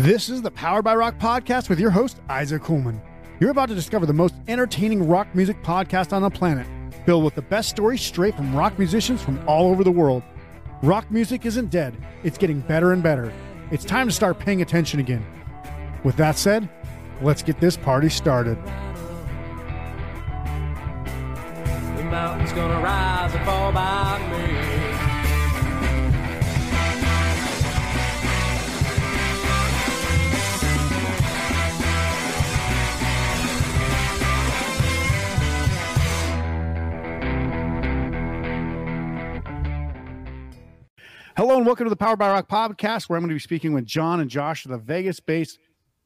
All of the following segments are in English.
This is the Powered by Rock podcast with your host, Isaac Coolman. You're about to discover the most entertaining rock music podcast on the planet, filled with the best stories straight from rock musicians from all over the world. Rock music isn't dead, it's getting better and better. It's time to start paying attention again. With that said, let's get this party started. The mountain's gonna rise and fall by me. Hello and welcome to the Power by Rock podcast, where I'm going to be speaking with John and Josh of the Vegas-based,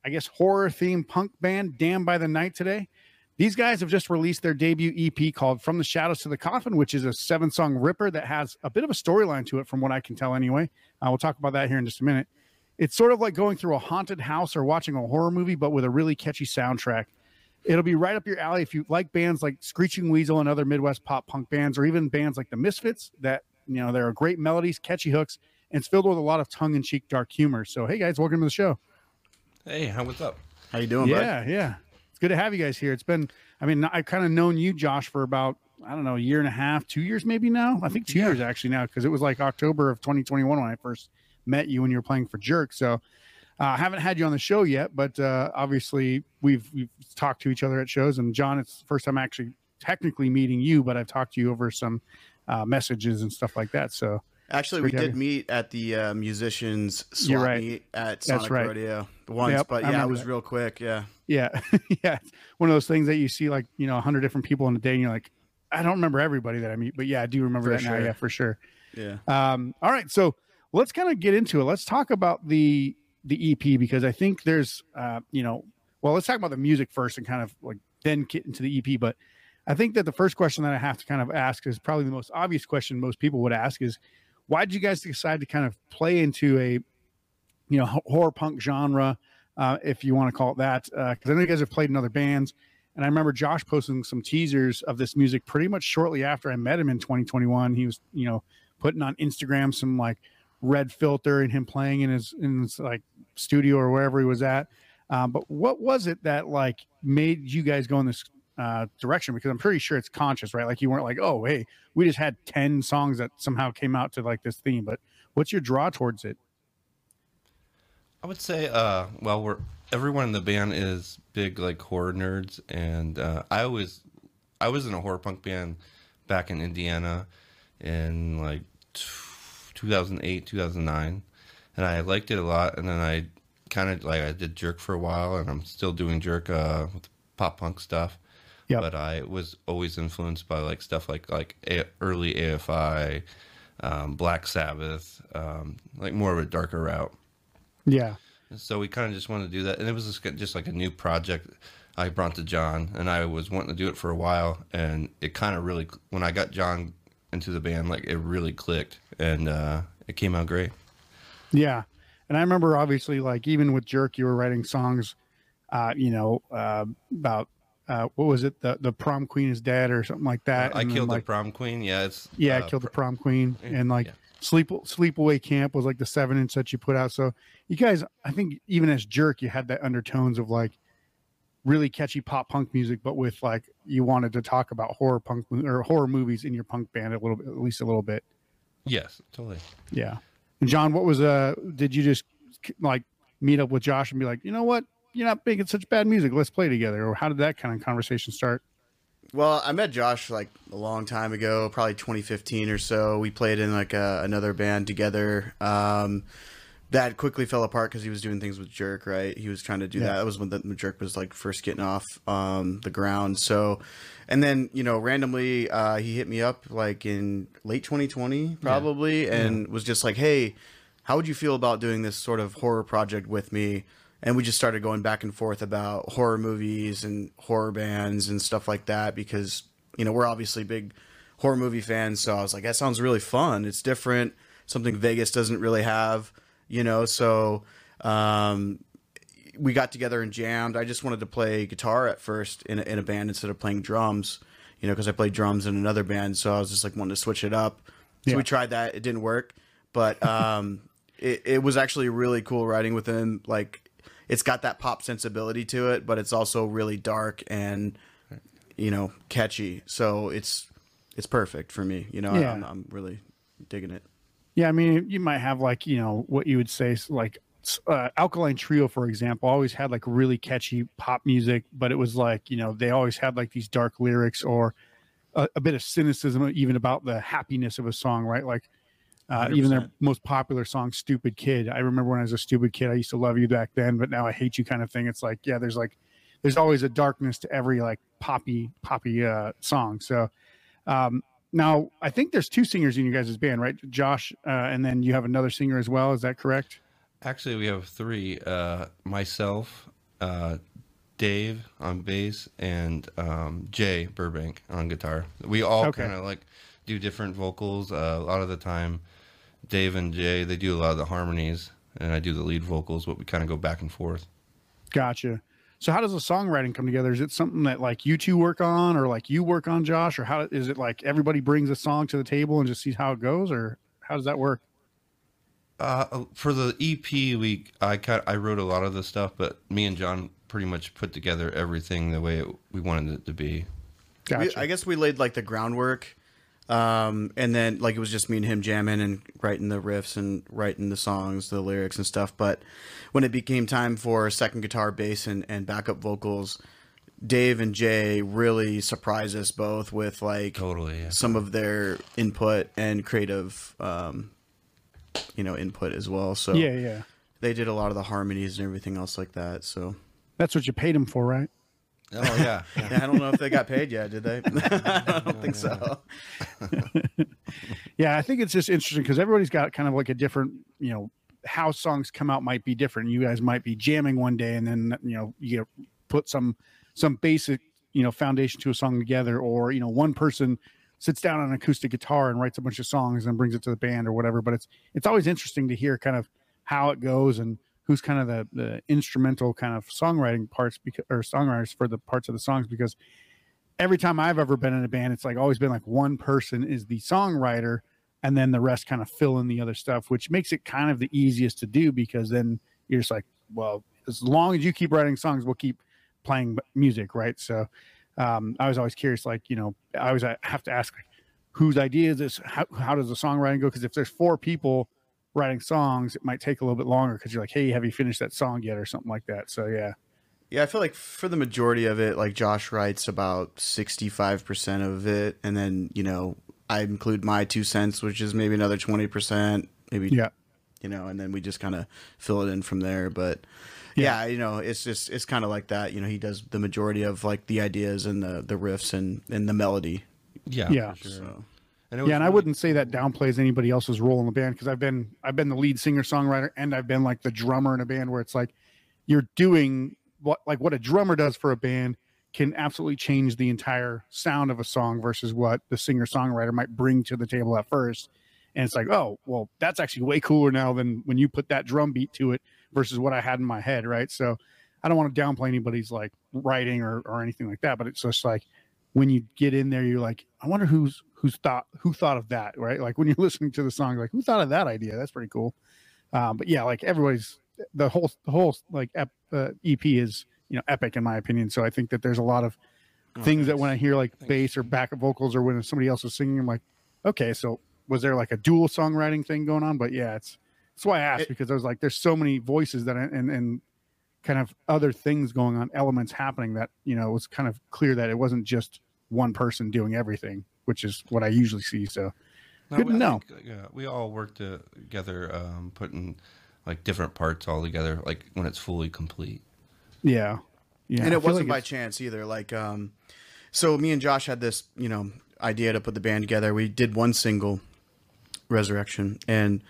I guess, horror-themed punk band Damned by the Night today. These guys have just released their debut EP called From the Shadows to the Coffin, which is a seven-song ripper that has a bit of a storyline to it, from what I can tell. Anyway, uh, we'll talk about that here in just a minute. It's sort of like going through a haunted house or watching a horror movie, but with a really catchy soundtrack. It'll be right up your alley if you like bands like Screeching Weasel and other Midwest pop punk bands, or even bands like the Misfits that you know, there are great melodies, catchy hooks, and it's filled with a lot of tongue-in-cheek dark humor. So, hey guys, welcome to the show. Hey, how what's up? How you doing, yeah, yeah. It's good to have you guys here. It's been, I mean, I've kind of known you, Josh, for about I don't know, a year and a half, two years maybe now. I think two Yeah. years actually now, because it was like October of 2021 when I first met you when you were playing for Jerk. So uh, I haven't had you on the show yet, but uh, obviously we've we've talked to each other at shows. And John, it's the first time actually technically meeting you, but I've talked to you over some uh, messages and stuff like that. So Actually, we did meet at the uh, musicians swap right. meet at That's Sonic right. Rodeo once, Yep, but yeah, it was that. real quick. Yeah, yeah, yeah, one of those things that you see like you know a hundred different people in a day, and you're like, I don't remember everybody that I meet, but yeah, I do remember For that now. Yeah, for sure. yeah. Um, all right, so let's kind of get into it. Let's talk about the the EP because I think there's, uh, you know, well, let's talk about the music first and kind of like then get into the EP. But I think that the first question that I have to kind of ask is probably the most obvious question most people would ask is, why did you guys decide to kind of play into a, you know, horror punk genre, uh, if you want to call it that? Because I know you guys have played in other bands. And I remember Josh posting some teasers of this music pretty much shortly after I met him in 2021. He was, you know, putting on Instagram some like red filter and him playing in his in his like studio or wherever he was at. Um, but what was it that like made you guys go in this uh, direction? Because I'm pretty sure it's conscious, right? Like you weren't like, oh, hey, we just had ten songs that somehow came out to like this theme. But what's your draw towards it? I would say, uh, well, we're everyone in the band is big like horror nerds, and uh, I always, I was in a horror punk band back in Indiana in like t- 2008, 2009, and I liked it a lot. And then I kind of like I did Jerk for a while, and I'm still doing Jerk uh, with pop punk stuff. Yep. But I was always influenced by like stuff like like a- early AFI, um, Black Sabbath, um, like more of a darker route. Yeah, So we kind of just wanted to do that, and it was just, just like a new project I brought to John, and I was wanting to do it for a while, and it kind of really when I got John into the band, like it really clicked, and uh, it came out great. yeah. And I remember obviously like even with Jerk, you were writing songs, uh, you know, uh, about uh, what was it? The the prom queen is dead or something like that. I And then, killed like, the prom queen. Yeah, it's Yeah, uh, killed the prom queen, and like yeah. sleep sleepaway camp was like the seven inch that you put out. So you guys, I think even as Jerk, you had that undertones of like really catchy pop punk music, but with like you wanted to talk about horror punk or horror movies in your punk band a little bit, at least a little bit. yes, totally. Yeah. And John, what was uh? Did you just like meet up with Josh and be like, you know what? You're not making such bad music. Let's play together. Or how did that kind of conversation start? Well, I met Josh like a long time ago, probably 2015 or so. We played in like a, another band together. Um, that quickly fell apart because he was doing things with Jerk, right? He was trying to do Yeah. that. That was when the Jerk was like first getting off um, the ground. So, and then you know, randomly uh, he hit me up like in late 2020 probably, and was just like, "Hey, how would you feel about doing this sort of horror project with me?" And we just started going back and forth about horror movies and horror bands and stuff like that because you know we're obviously big horror movie fans. So I was like, that sounds really fun. It's different, something Vegas doesn't really have, you know. So um, we got together and jammed. I just wanted to play guitar at first in a, in a band instead of playing drums, you know, because I played drums in another band. So I was just like wanting to switch it up. So Yeah. we tried that. It didn't work, but um, it, it was actually really cool writing with him. Like, it's got that pop sensibility to it, but it's also really dark and you know catchy. So it's it's perfect for me. You know, Yeah. I'm, I'm really digging it. Yeah, I mean, you might have like you know what you would say, like uh, Alkaline Trio, for example, always had like really catchy pop music, but it was like you know they always had like these dark lyrics or a, a bit of cynicism, even about the happiness of a song, right? Like uh, even their most popular song, "Stupid Kid." I remember when I was a stupid kid, I used to love you back then, but now I hate you, kind of thing. It's like yeah, there's like there's always a darkness to every like poppy poppy uh, song. So um, now I think there's two singers in you guys' band, right? Josh, uh, and then you have another singer as well. Is that correct? Actually, we have three. Uh, myself, uh, Dave on bass, and um, Jay Burbank on guitar. We all Okay. kind of like do different vocals. Uh, a lot of the time, Dave and Jay they do a lot of the harmonies, and I do the lead vocals. But we kind of go back and forth. Gotcha. So how does the songwriting come together? Is it something that like you two work on, or like you work on, Josh, or how is it like everybody brings a song to the table and just sees how it goes, or how does that work? Uh, for the EP, we I cut I wrote a lot of the stuff, but me and John pretty much put together everything the way it, we wanted it to be. Gotcha. We, I guess we laid like the groundwork, um, and then like it was just me and him jamming and writing the riffs and writing the songs, the lyrics and stuff. But when it became time for second guitar, bass, and, and backup vocals, Dave and Jay really surprised us both with like Totally, yeah. some of their input and creative, um, you know, input as well. So yeah, yeah. they did a lot of the harmonies and everything else like that. So That's what you paid him for, right? Oh yeah, yeah. I don't know if they got paid yet, did they? I don't think so. Yeah, I think it's just interesting because everybody's got kind of like a different, you know, how songs come out might be different. You guys might be jamming one day, and then you know you get put some some basic you know foundation to a song together, or you know one person sits down on an acoustic guitar and writes a bunch of songs and brings it to the band or whatever. But it's it's always interesting to hear kind of how it goes and who's kind of the the instrumental kind of songwriting parts because or songwriters for the parts of the songs because every time I've ever been in a band, it's like always been like one person is the songwriter and then the rest kind of fill in the other stuff, which makes it kind of the easiest to do because then you're just like, well, as long as you keep writing songs, we'll keep playing music, right? So um, I was always curious, like, you know, I always uh, have to ask, whose idea is this? How, how does the songwriting go? Because if there's four people writing songs, it might take a little bit longer because you're like, hey, have you finished that song yet or something like that? So yeah. Yeah, I feel like for the majority of it, like Josh writes about 65% of it. And then, you know, I include my two cents, which is maybe another 20%, maybe, Yeah. you know, and then we just kind of fill it in from there. But yeah, you know, it's just, it's kind of like that. You know, he does the majority of like the ideas and the, the riffs and, and the melody. yeah, Yeah. sure. So, And yeah, and I wouldn't say that downplays anybody else's role in the band because I've been I've been the lead singer songwriter and I've been like the drummer in a band where it's like you're doing what like what a drummer does for a band can absolutely change the entire sound of a song versus what the singer songwriter might bring to the table at first. And it's like, oh, well, that's actually way cooler now than when you put that drum beat to it versus what I had in my head, right? So I don't want to downplay anybody's like writing or, or anything like that, but it's just like when you get in there, you're like, I wonder who's who's thought who thought of that, right? Like when you're listening to the song, like who thought of that idea? That's pretty cool. Um, but yeah, like everybody's the whole the whole like ep, uh, EP is you know epic in my opinion. So I think that there's a lot of things that when I hear like bass or backup vocals or when somebody else is singing, I'm like, okay, so was there like a dual songwriting thing going on? But yeah, it's that's why I asked It- because I was like, there's so many voices that I, and and kind of other things going on, elements happening that you know it was kind of clear that it wasn't just one person doing everything, which is what I usually see. So No, Good to know. think, yeah, we all work together, um, putting like different parts all together, like when it's fully complete. yeah, yeah, and it wasn't like by chance either. Like, um, so me and Josh had this, you know, idea to put the band together. We did one single, Resurrection, and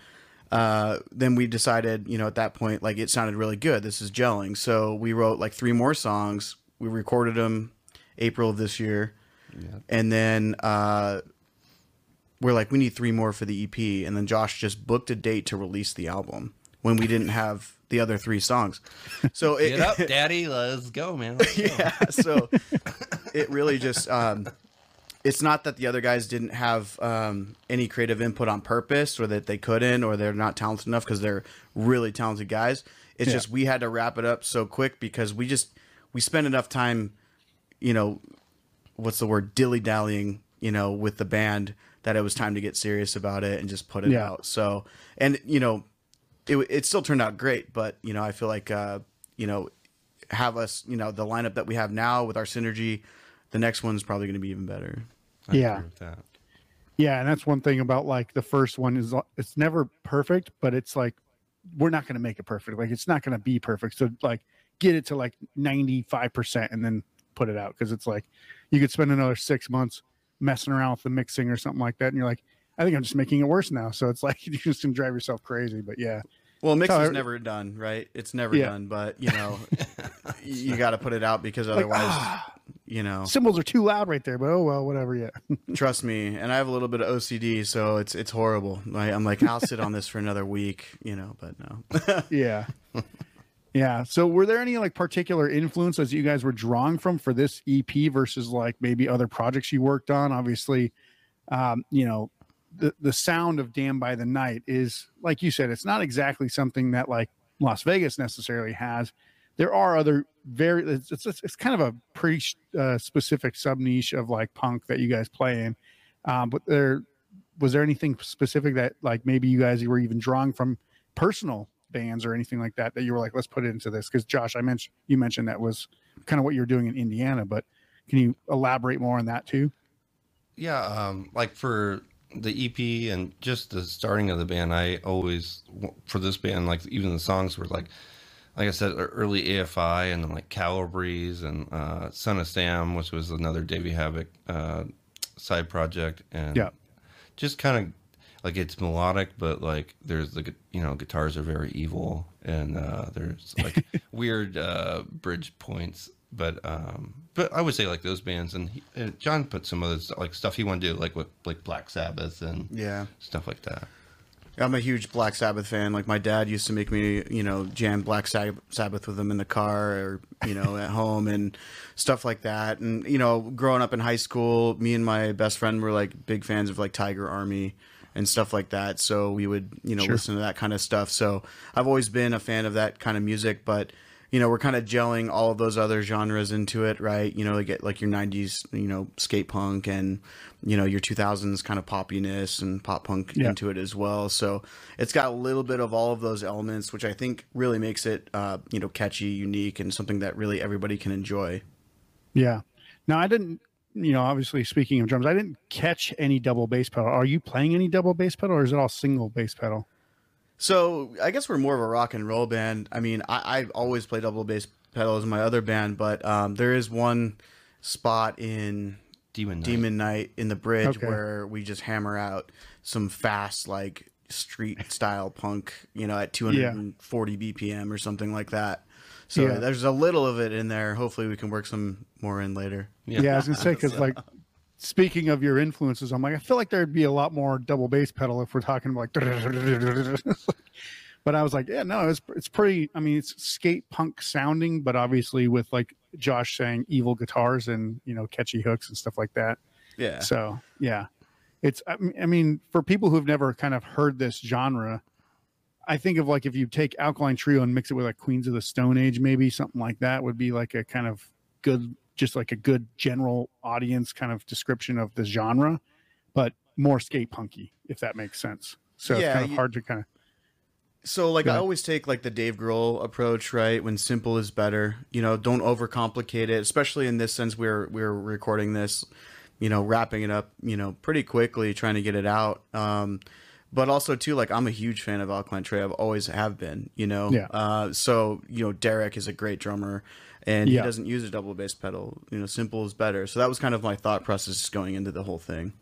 uh, then we decided, you know, at that point, like it sounded really good. This is gelling. So we wrote like three more songs. We recorded them April of this year, and then uh, we're like, we need three more for the EP. And then Josh just booked a date to release the album when we didn't have the other three songs. So it, Get up, Daddy! Let's go, man. Let's go. yeah so it really just um it's not that the other guys didn't have um, any creative input on purpose or that they couldn't or they're not talented enough because they're really talented guys. It's Yeah. just we had to wrap it up so quick because we just we spent enough time, you know, what's the word dilly dallying, you know, with the band that it was time to get serious about it and just put it Yeah. out. So and you know, it it still turned out great, but you know, I feel like uh, you know, have us, you know, the lineup that we have now with our synergy, the next one's probably going to be even better. I Yeah. agree with that. Yeah, and that's one thing about like the first one is uh, it's never perfect, but it's like we're not going to make it perfect. Like it's not going to be perfect. So like get it to like 95% and then put it out because it's like you could spend another 6 months messing around with the mixing or something like that and you're like I think I'm just making it worse now. So it's like you're just going to drive yourself crazy, but yeah. Well, mix So- is never done, right? It's never Yeah. done, but you know, you got to put it out because otherwise, you know, Cymbals are too loud right there, but oh well, whatever, yeah. trust me. And I have a little bit of OCD, so it's it's horrible. Like, I'm like, I'll sit on this for another week, you know, but no. yeah yeah so were there any like particular influences you guys were drawing from for this ep versus like maybe other projects you worked on obviously um you know the the sound of damned by the night is like you said it's not exactly something that like las vegas necessarily has there are other very it's it's, it's kind of a pretty uh, specific sub niche of like punk that you guys play in. Um but there was there anything specific that like maybe you guys were even drawing from personal bands or anything like that that you were like let's put it into this? Because josh i mentioned you mentioned that was kind of what you're doing in indiana but can you elaborate more on that too? Yeah, um, like for the EP and just the starting of the band, I always for this band, like even the songs were like, like I said, early AFI and then like Calabrese and uh, Son of Sam, which was another Davey Havok uh, side project, and Yeah. just kind of like it's melodic, but like there's the you know guitars are very evil and uh, there's like weird uh, bridge points. But um, but I would say like those bands and, he, and John put some other stuff, like stuff he wanted to do like with like Black Sabbath and Yeah. stuff like that. I'm a huge Black Sabbath fan. Like my dad used to make me, you know, jam Black Sab- Sabbath with him in the car or, you know, at home and stuff like that. And, you know, growing up in high school, me and my best friend were like big fans of like Tiger Army and stuff like that. So we would, you know, Sure. listen to that kind of stuff. So I've always been a fan of that kind of music, but you know, we're kind of gelling all of those other genres into it, right? You know, like get like your '90s, you know, skate punk and you know your 2000s kind of poppiness and pop punk Yeah. into it as well. So it's got a little bit of all of those elements, which I think really makes it, uh, you know, catchy, unique, and something that really everybody can enjoy. yeah now i didn't you know obviously speaking of drums i didn't catch any double bass pedal are you playing any double bass pedal or is it all single bass pedal So I guess we're more of a rock and roll band. I mean, I, I always play double bass pedals in my other band, but um, there is one spot in Demon Knight. Demon Night in the bridge Okay. where we just hammer out some fast like street style punk, you know, at 240 BPM or something like that. So Yeah. there's a little of it in there. Hopefully we can work some more in later. yeah, i was gonna say because like speaking of your influences i'm like i feel like there'd be a lot more double bass pedal if we're talking like but i was like yeah no it's it's pretty i mean it's skate punk sounding but obviously with like josh saying evil guitars and you know catchy hooks and stuff like that Yeah. so yeah it's I mean- I mean for people who've never kind of heard this genre i think of like if you take alkaline trio and mix it with like queens of the stone age maybe something like that would be like a kind of good just like a good general audience kind of description of the genre but more skate punky if that makes sense so it's kind of you- hard to kind of So like I always take like the Dave Grohl approach, right? When simple is better. You know, don't overcomplicate it, especially in this sense we're we're recording this, you know, wrapping it up, you know, pretty quickly trying to get it out. Um but also too like I'm a huge fan of Alkaline Trio. I've always have been, you know. Yeah. Uh so, you know, Derek is a great drummer and Yeah. he doesn't use a double bass pedal. You know, simple is better. So that was kind of my thought process going into the whole thing.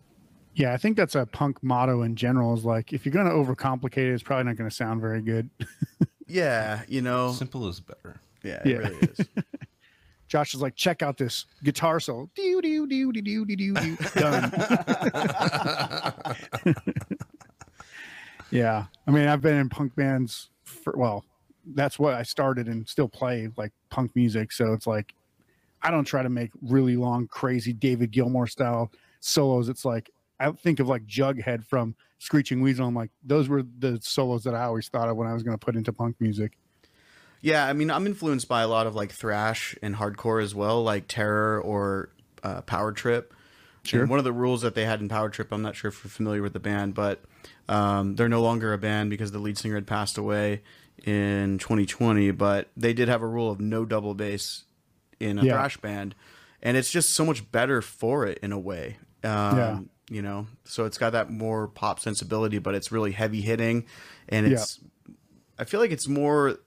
yeah i think that's a punk motto in general is like if you're going to overcomplicate it it's probably not going to sound very good Yeah, you know. Simple is better. Yeah, Yeah. it really is. Josh is like, check out this guitar solo. Doo, doo, doo, doo, doo, doo, doo, doo. Done. yeah. I mean, I've been in punk bands for, well, that's what I started and still play like punk music. So it's like, I don't try to make really long, crazy David Gilmour style solos. It's like I think of like Jughead from Screeching Weasel. I'm like those were the solos that I always thought of when I was going to put into punk music. Yeah, I mean, I'm influenced by a lot of like thrash and hardcore as well, like Terror or uh, Power Trip. Sure. And one of the rules that they had in Power Trip, I'm not sure if you're familiar with the band, but um, they're no longer a band because the lead singer had passed away in 2020. But they did have a rule of no double bass in a Yeah. thrash band, and it's just so much better for it in a way. Um, Yeah. You know, so it's got that more pop sensibility, but it's really heavy hitting, and it's. I feel like it's more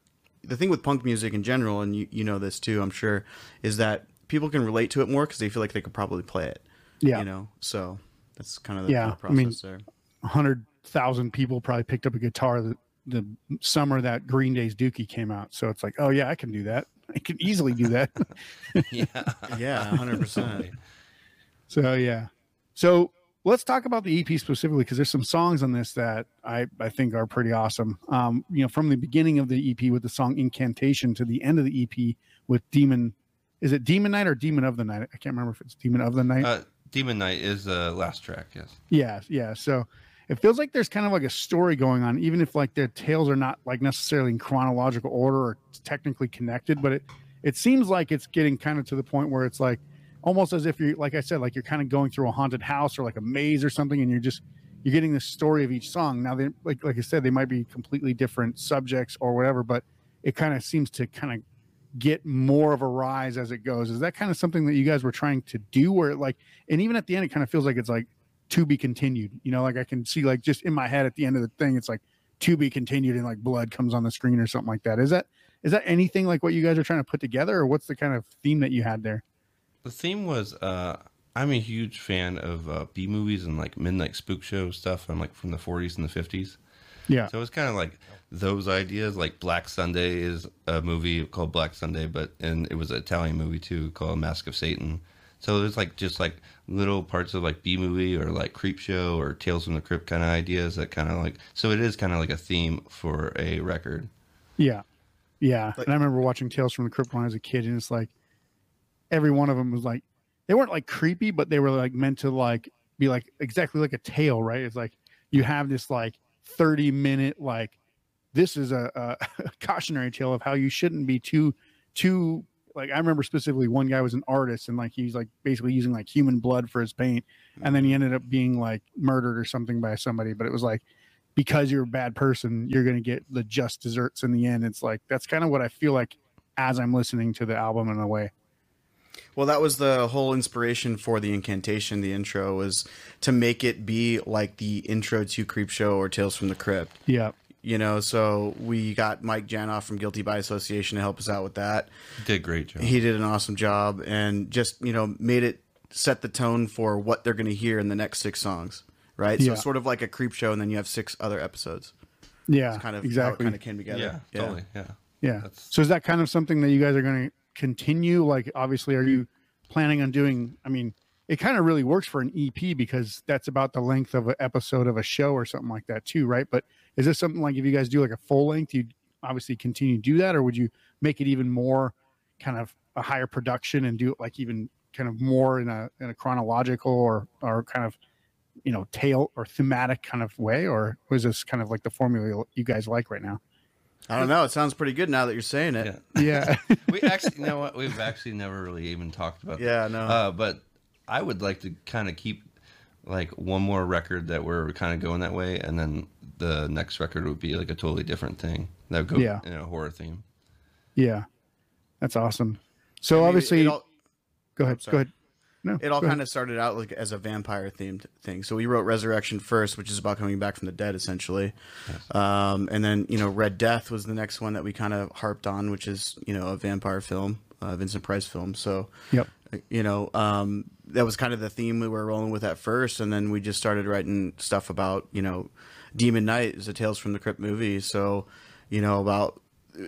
the thing with punk music in general, and you, you know this too, I'm sure, is that people can relate to it more because they feel like they could probably play it. Yeah. You know, so that's kind of the Yeah, thought I mean- process there. hundred thousand people probably picked up a guitar the, the summer that Green Day's Dookie came out. So it's like, oh yeah, I can do that. I can easily do that. yeah. Yeah, 100%. so yeah. So let's talk about the EP specifically because there's some songs on this that I I think are pretty awesome. Um, you know, from the beginning of the EP with the song Incantation to the end of the EP with Demon. Is it Demon Night or Demon of the Night? I can't remember if it's Demon of the Night. Uh, Demon Night is the last track. Yes. Yeah, yeah. So it feels like there's kind of like a story going on, even if like their tales are not like necessarily in chronological order or technically connected, but it it seems like it's getting kind of to the point where it's like almost as if you're like I said, like you're kind of going through a haunted house or like a maze or something, and you're just you're getting the story of each song. Now they like like I said, they might be completely different subjects or whatever, but it kind of seems to kind of get more of a rise as it goes. Is that kind of something that you guys were trying to do where like and even at the end it kind of feels like it's like to be continued. You know, like I can see like just in my head at the end of the thing, it's like to be continued and like blood comes on the screen or something like that. Is that is that anything like what you guys are trying to put together or what's the kind of theme that you had there? The theme was uh, I'm a huge fan of uh, B movies and like midnight spook show stuff. I'm like from the 40s and the 50s. Yeah. So it's kind of like those ideas. Like Black Sunday is a movie called Black Sunday, but and it was an Italian movie too called Mask of Satan. So there's like just like little parts of like B movie or like Creep Show or Tales from the Crypt kind of ideas that kind of like. So it is kind of like a theme for a record. Yeah. Yeah. Like- and I remember watching Tales from the Crypt when I was a kid and it's like every one of them was like they weren't like creepy, but they were like meant to like be like exactly like a tale, right? It's like you have this like 30 minute like this is a, a cautionary tale of how you shouldn't be too too like I remember specifically one guy was an artist and like he's like basically using like human blood for his paint and then he mm-hmm. ended up being like murdered or something by somebody but it was like because you're a bad person you're going to get the just desserts in the end. It's like that's kind of what I feel like as I'm listening to the album in a way. Well, that was the whole inspiration for the incantation, the intro, was to make it be like the intro to Creep Show or Tales from the Crypt. yeah You know, so we got Mike Janoff from Guilty by Association to help us out with that. Did a great job. He did an awesome job and just, you know, made it set the tone for what they're going to hear in the next six songs, right? Yeah. So sort of like a creep show, and then you have six other episodes. yeah it's Kind of exactly how it kind of came together. yeah, totally. Yeah. Yeah. That's- So is that kind of something that you guys are going to continue? Like, obviously, are you planning on doing? I mean, it kind of really works for an EP because that's about the length of an episode of a show or something like that, too, right? But is this something like if you guys do like a full length, you obviously continue to do that, or would you make it even more kind of a higher production and do it like even kind of more in a in a chronological or or kind of you know tale or thematic kind of way, or was this kind of like the formula you guys like right now? I don't know. It sounds pretty good now that you're saying it. Yeah. Yeah. we actually, you know what? We've actually never really even talked about. that. Yeah, no. Uh, but I would like to kind of keep like one more record that we're kind of going that way, and then the next record would be like a totally different thing that would go Yeah. in a horror theme. Yeah, that's awesome. So I mean, obviously, all, go ahead. Go ahead. No, it all go ahead. kind of started out like as a vampire themed thing. So we wrote Resurrection first, which is about coming back from the dead, essentially. Um, and then you know Red Death was the next one that we kind of harped on, which is you know a vampire film, uh, Vincent Price film. So Yep. You know um, that was kind of the theme we were rolling with at first, and then we just started writing stuff about you know Demon Knight is a Tales from the Crypt movie. So you know about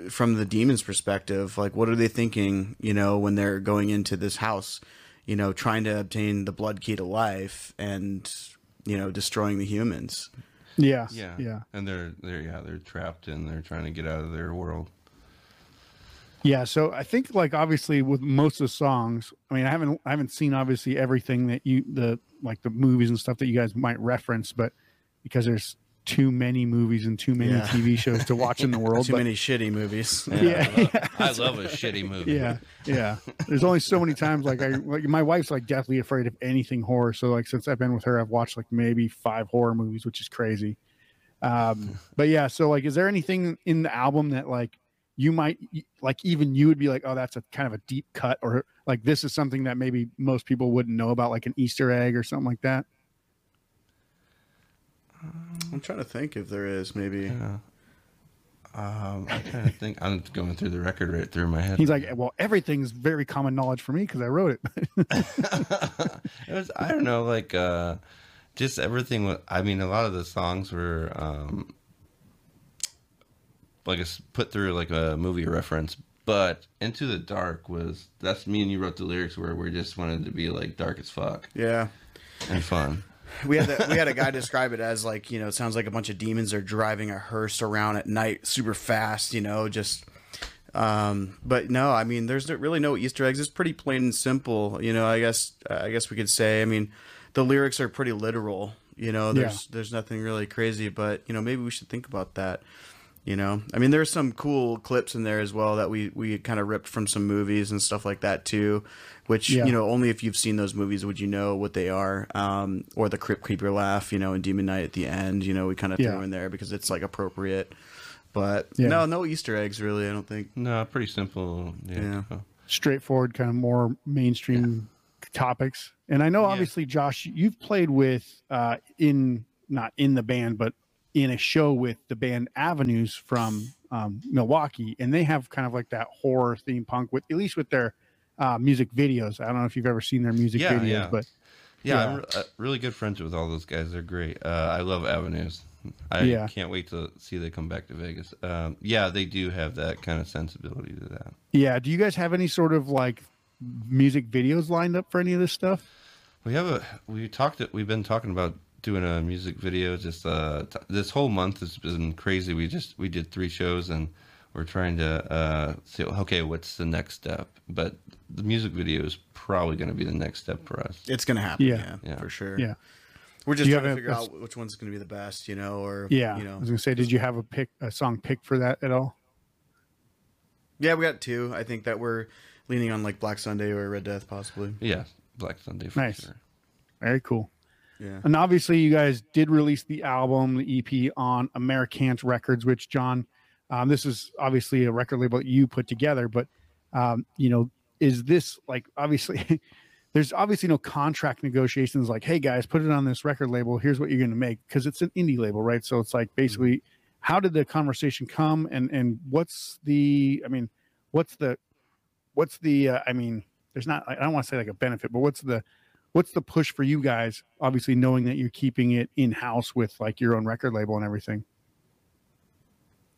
from the demon's perspective, like what are they thinking, you know, when they're going into this house, you know, trying to obtain the blood key to life and you know destroying the humans. Yeah. Yeah, Yeah. And they're they're yeah they're trapped and they're trying to get out of their world. Yeah, so I think like obviously with most of the songs, I mean I haven't I haven't seen obviously everything that you the like the movies and stuff that you guys might reference, but because there's too many movies and too many Yeah. TV shows to watch in the world. Too but, many shitty movies. Yeah, I love, yeah. I love a shitty movie. yeah, yeah. There's only so many times like I like my wife's like deathly afraid of anything horror. So like since I've been with her, I've watched like maybe five horror movies, which is crazy. Um, but yeah, so like, is there anything in the album that like you might like even you would be like, oh, that's a kind of a deep cut, or like this is something that maybe most people wouldn't know about, like an Easter egg or something like that. I'm trying to think if there is maybe. Yeah. Um, I kind of think I'm going through the record right through my head. He's like, well, everything's very common knowledge for me because I wrote it. it was I don't know like uh just everything wa- I mean a lot of the songs were um like it's put through like a movie reference but Into the Dark was that's me and you wrote the lyrics where we just wanted to be like dark as fuck Yeah. and fun. We had the, we had a guy describe it as like you know it sounds like a bunch of demons are driving a hearse around at night super fast you know just um but no I mean there's really no Easter eggs it's pretty plain and simple you know I guess I guess we could say I mean the lyrics are pretty literal you know there's there's nothing really crazy but you know maybe we should think about that you know i mean there's some cool clips in there as well that we we kind of ripped from some movies and stuff like that too which Yeah. you know only if you've seen those movies would you know what they are um or the crypt keeper laugh you know and demon night at the end you know we kind of Yeah. threw in there because it's like appropriate but Yeah. no no easter eggs really i don't think No, pretty simple. Yeah. Yeah. straightforward, kind of more mainstream topics. And I know, Yeah. obviously, Josh, you've played with uh, in not in the band, but in a show with the band Avenues from um, Milwaukee, and they have kind of like that horror theme punk with at least with their uh, music videos. I don't know if you've ever seen their music Yeah, videos, yeah. but Yeah, Yeah. I'm re- uh, really good friends with all those guys. They're great. Uh, I love Avenues. I Yeah. can't wait to see they come back to Vegas. Um, yeah, they do have that kind of sensibility to that. yeah. Do you guys have any sort of like music videos lined up for any of this stuff? We have a we talked we've been talking about doing a music video just uh t- this whole month has been crazy. We just we did three shows and we're trying to uh say okay, what's the next step? But the music video is probably going to be the next step for us. it's gonna happen Yeah. yeah, Yeah. for sure Yeah. we're just trying to figure a- out which one's gonna be the best you know or Yeah. you know, I was gonna say, did you have a pick a song pick for that at all? yeah we got two i think that we're leaning on like black sunday or red death possibly Yeah, Black Sunday for Nice. sure. Very cool. Yeah And obviously, you guys did release the album, the EP on Americans Records, which John, um, this is obviously a record label that you put together. But um, you know, is this like obviously? there's obviously no contract negotiations like, hey guys, put it on this record label. Here's what you're going to make because it's an indie label, right? So it's like basically, how did the conversation come, and and what's the? I mean, what's the, what's the? Uh, I mean, there's not. I don't want to say like a benefit, but what's the what's the push for you guys obviously knowing that you're keeping it in house with like your own record label and everything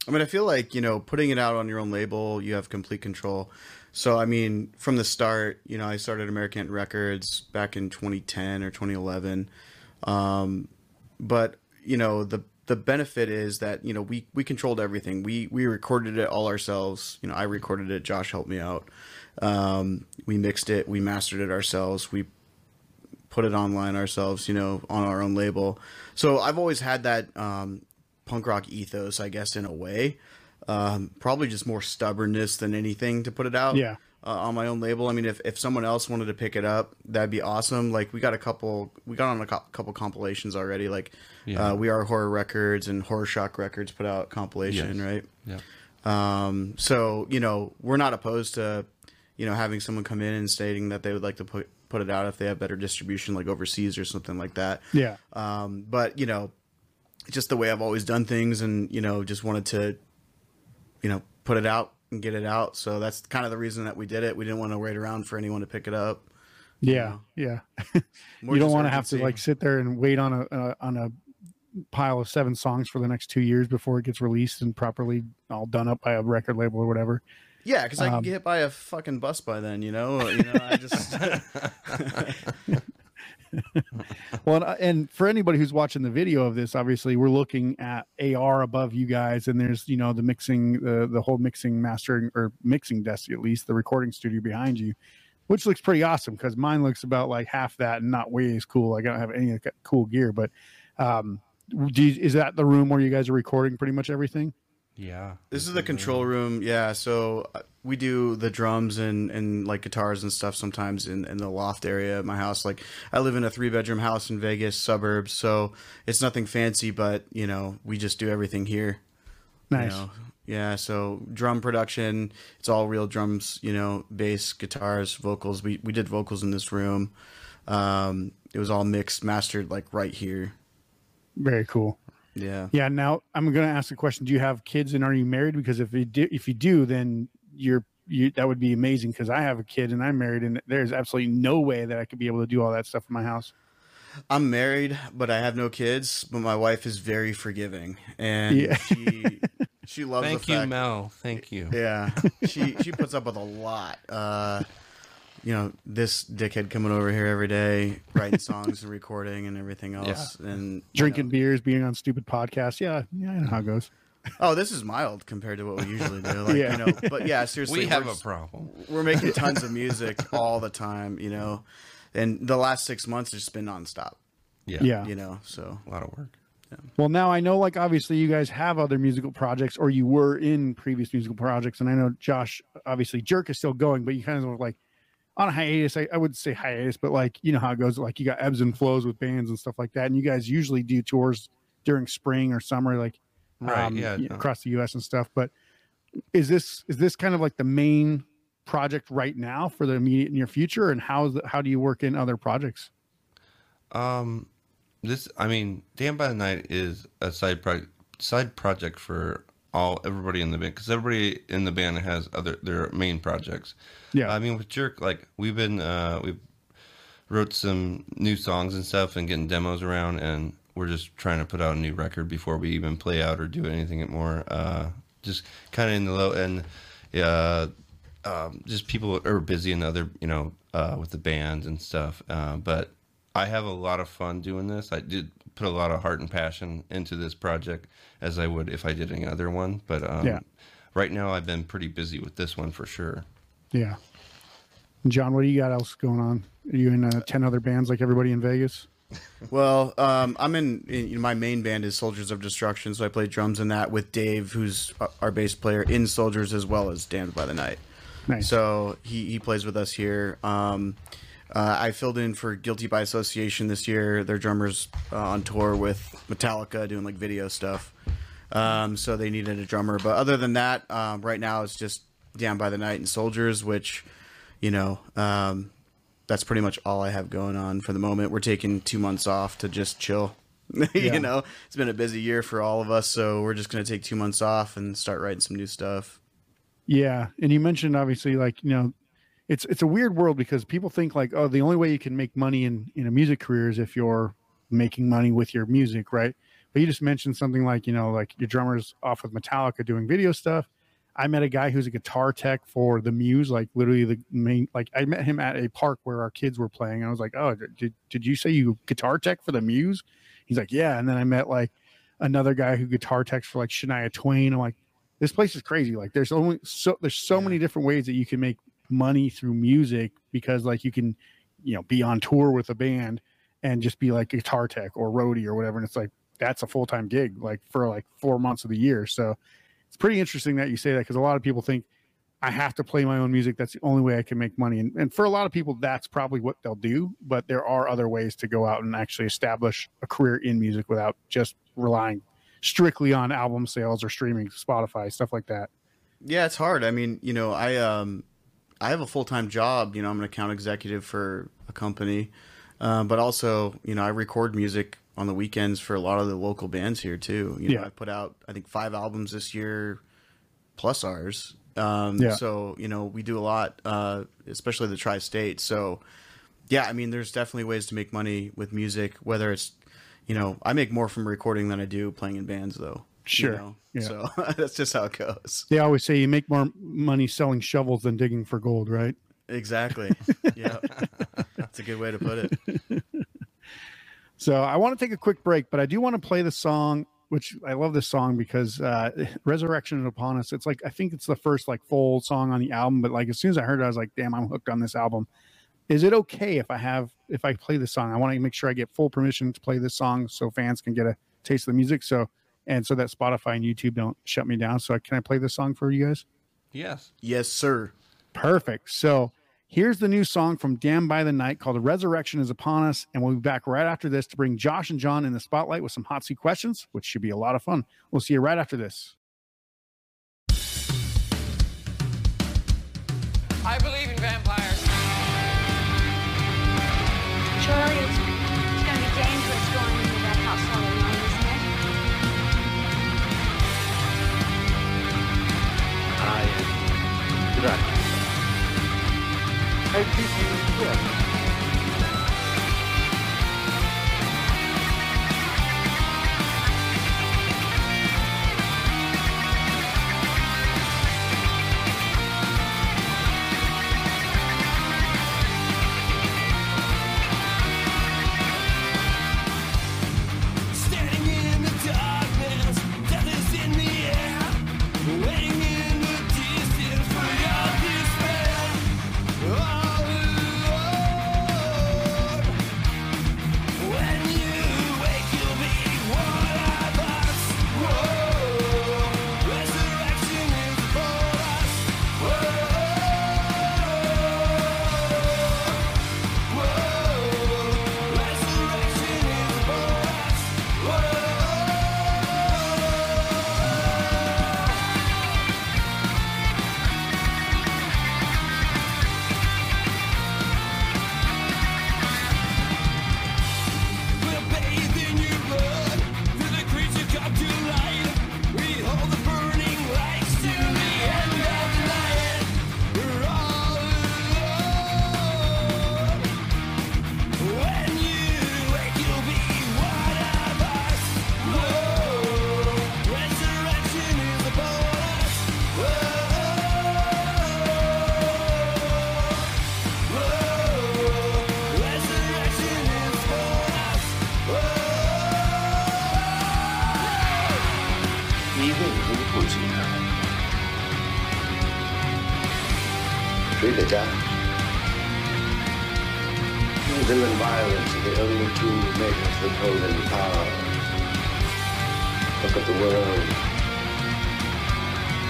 I mean, I feel like you know, putting it out on your own label, you have complete control. So, I mean, from the start, you know, I started American Records back in 2010 or 2011, um, but you know, the the benefit is that you know we we controlled everything. We we recorded it all ourselves. You know, I recorded it. Josh helped me out. Um, we mixed it. We mastered it ourselves. We put it online ourselves, you know, on our own label. So I've always had that um, punk rock ethos, I guess, in a way. Um, probably just more stubbornness than anything to put it out. Yeah. Uh, on my own label. I mean, if, if someone else wanted to pick it up, that'd be awesome. Like we got a couple, we got on a cou- couple compilations already. Like Yeah. uh, we are horror records and horror shock records put out compilation, Yes. right? Yeah. Um, so you know, we're not opposed to, you know, having someone come in and stating that they would like to put put it out if they have better distribution, like overseas or something like that. yeah Um, but you know, just the way I've always done things, and you know, just wanted to, you know, put it out and get it out. So that's kind of the reason that we did it. We didn't want to wait around for anyone to pick it up. yeah yeah you don't want to have to like sit there and wait on a uh, on a pile of seven songs for the next two years before it gets released and properly all done up by a record label or whatever Yeah, because I Um, could get hit by a fucking bus by then. You know, you know, I just well, and, uh, for anybody who's watching the video of this, obviously we're looking at AR above you guys, and there's you know the mixing, the the whole mixing, mastering, or mixing desk at least, the recording studio behind you, which looks pretty awesome because mine looks about like half that and not way as cool. Like I don't have any cool gear, but um, do you, is that the room where you guys are recording pretty much everything? Yeah. This is the control room. Yeah, so uh, we do the drums and, and like guitars and stuff sometimes in, in the loft area of my house. Like I live in a three bedroom house in Vegas suburbs, so it's nothing fancy, but you know we just do everything here. you Nice. know. Yeah, so drum production, it's all real drums, you know, bass, guitars, vocals. We we did vocals in this room. Um, it was all mixed, mastered like right here. Very cool. Yeah. Yeah. Now I'm going to ask the question: Do you have kids and are you married? Because if you do, if you do, then you're you that would be amazing. Because I have a kid and I'm married, and there's absolutely no way that I could be able to do all that stuff in my house. I'm married, but I have no kids. But my wife is very forgiving, and Yeah. she she loves Thank the you, fact. Mel. Thank you. Yeah, she she puts up with a lot. Uh, you know, this dickhead coming over here every day, writing songs and recording and everything else, and Drinking know- beers, being on stupid podcasts. Yeah, yeah, I know how it goes. Oh, this is mild compared to what we usually do. Like Yeah. you know, but yeah, seriously, We have a problem. We're making tons of music all the time. You know, and the last six months has just been nonstop. Yeah. Yeah. You know, so A lot of work. Well, now I know, like, obviously, you guys have other musical projects, or you were in previous musical projects, and I know Josh, obviously, Jerk is still going, but you kind of like on a hiatus. I, I would say hiatus, but like, you know how it goes. Like, you got ebbs and flows with bands and stuff like that, and you guys usually do tours during spring or summer, like, Right. um, yeah. you know, no. across the U.S. and stuff. But is this is this kind of like the main project right now for the immediate near future, and how's the, how do you work in other projects? Um, this I mean, Damned by the Night is a side project side project for all everybody in the band because everybody in the band has other their main projects. Yeah, I mean, with Jerk, like we've been uh we wrote some new songs and stuff and getting demos around, and we're just trying to put out a new record before we even play out or do anything at more. Uh, just kind of in the low end. Yeah. Um, just people are busy and other, you know, uh, with the bands and stuff. Uh, but I have a lot of fun doing this. I did put a lot of heart and passion into this project as I would if I did any other one. But um, Yeah. right now I've been pretty busy with this one for sure. yeah. John, what do you got else going on? Are you in uh, ten other bands like everybody in Vegas? Well, um, I'm in, in. You know, my main band is Soldiers of Destruction, so I play drums in that with Dave, who's our- our bass player in Soldiers, as well as Damned by the Night. Nice. So he, he plays with us here. Um, uh, I filled in for Guilty by Association this year. Their drummers uh, on tour with Metallica doing like video stuff. Um, so they needed a drummer. But other than that, um, right now it's just Damned by the Night and Soldiers, which, you know, um, that's pretty much all I have going on for the moment. We're taking two months off to just chill. Yeah. you know, it's been a busy year for all of us, so we're just going to take two months off and start writing some new stuff. Yeah, and you mentioned obviously like you know, it's it's a weird world because people think like oh the only way you can make money in in a music career is if you're making money with your music, right? But you just mentioned something like you know like your drummers off with Metallica doing video stuff. I met a guy who's a guitar tech for the Muse, like literally the main. Like I met him at a park where our kids were playing. And I was like, "Oh, did did you say you guitar tech for the Muse?" He's like, "Yeah." And then I met like another guy who guitar techs for like Shania Twain. I'm like, this place is crazy. Like there's only so there's so many different ways that you can make money through music because like you can, you know, be on tour with a band and just be like guitar tech or roadie or whatever. And it's like that's a full time gig, like for like four months of the year. So it's pretty interesting that you say that because a lot of people think I have to play my own music. That's the only way I can make money. And, and for a lot of people, that's probably what they'll do. But there are other ways to go out and actually establish a career in music without just relying strictly on album sales or streaming, Spotify, stuff like that. Yeah, it's hard. I mean, you know, I um, I have a full time job. You know, I'm an account executive for a company, um, but also, you know, I record music on the weekends for a lot of the local bands here too. You know, Yeah. I put out I think five albums this year, plus ours. Um, Yeah. So you know, we do a lot, uh, especially the tri-state. So yeah, I mean, there's definitely ways to make money with music. Whether it's, you know, I make more from recording than I do playing in bands, though. You Sure. know? Yeah. So that's just how it goes. They always say you make more money selling shovels than digging for gold, right? Exactly. yeah. That's a good way to put it. So I want to take a quick break, but I do want to play the song, which I love this song because uh, "Resurrection is Upon Us." It's like I think it's the first like full song on the album, but like as soon as I heard it, I was like, "Damn, I'm hooked on this album." Is it okay if I have if I play this song? I want to make sure I get full permission to play this song so fans can get a taste of the music. So and so that Spotify and YouTube don't shut me down. So can I play this song for you guys? Yes. Yes, sir. Perfect. So here's the new song from Damned by the Night called Resurrection is Upon Us. And we'll be back right after this to bring Josh and John in the spotlight with some hot seat questions, which should be a lot of fun. We'll see you right after this. I believe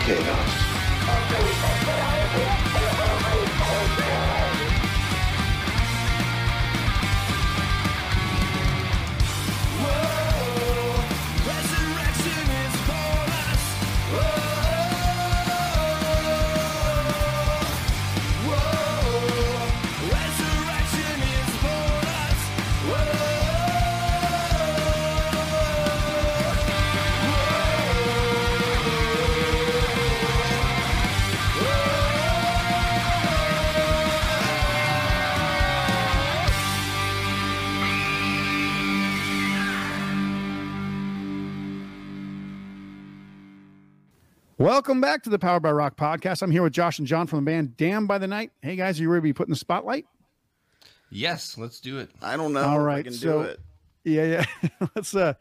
Chaos. Welcome back to the Powered by Rock podcast. I'm here with Josh and John from the band Damned by the Night. Hey guys, are you ready to be put in the spotlight? Yes. Let's do it. I don't know All right, if I can so- do it. Yeah, yeah. let's uh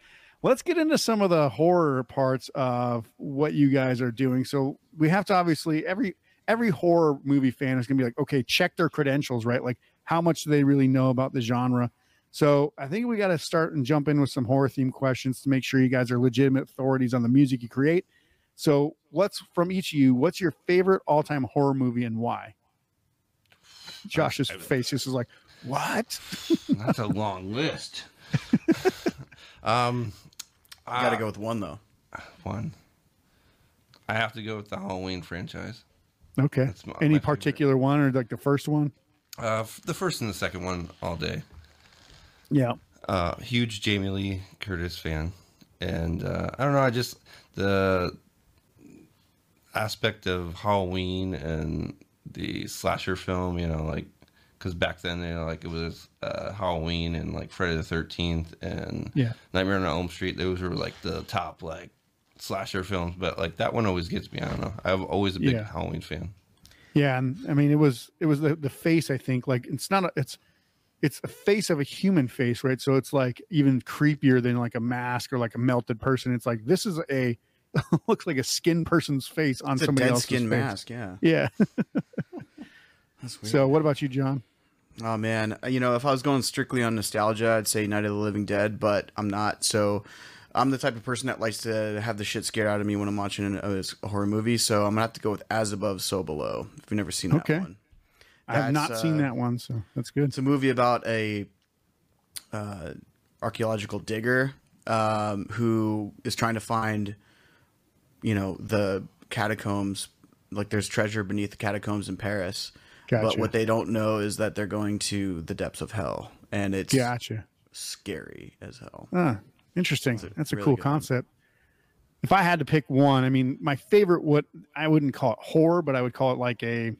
let's get into some of the horror parts of what you guys are doing. So we have to obviously every every horror movie fan is gonna be like, okay, check their credentials, right? Like how much do they really know about the genre? So I think we got to start and jump in with some horror theme questions to make sure you guys are legitimate authorities on the music you create. So let's from each of you, what's your favorite all time horror movie and why? Josh's face just is like, what? That's a long list. um, I Got to uh, go with one though. one. I have to go with the Halloween franchise. Okay. That's my- Any my favorite. particular one or like the first one? Uh, f- the first and the second one all day. Yeah. uh, huge Jamie Lee Curtis fan, and uh, I don't know. I just the aspect of Halloween and the slasher film. You know, like because back then, you know, like it was uh, Halloween and like Friday the Thirteenth and Yeah. Nightmare on Elm Street. Those were like the top like slasher films. But like that one always gets me. I don't know. I'm always a big Yeah. Halloween fan. Yeah, and I mean it was it was the the face. I think like it's not a, it's it's a face of a human face, right? So it's like even creepier than like a mask or like a melted person. It's like this is a looks like a skin person's face on It's a somebody else's skin face. mask. Yeah. Yeah. That's weird. so what about you, John? Oh man, you know, if I was going strictly on nostalgia, I'd say Night of the Living Dead, but I'm not. So I'm the type of person that likes to have the shit scared out of me when I'm watching an- a, horror movie. So I'm gonna have to go with As Above, So Below. If you've never seen that Okay. one, I have That's, not seen uh, that one, so that's good. it's a movie about a uh, archaeological digger um, who is trying to find, you know, the catacombs. Like there's treasure beneath the catacombs in Paris. But what they don't know is that they're going to the depths of hell, and it's Gotcha. scary as hell. Ah, interesting. a That's a really cool good one. concept. If I had to pick one, I mean, my favorite, what I wouldn't call it horror, but I would call it like a,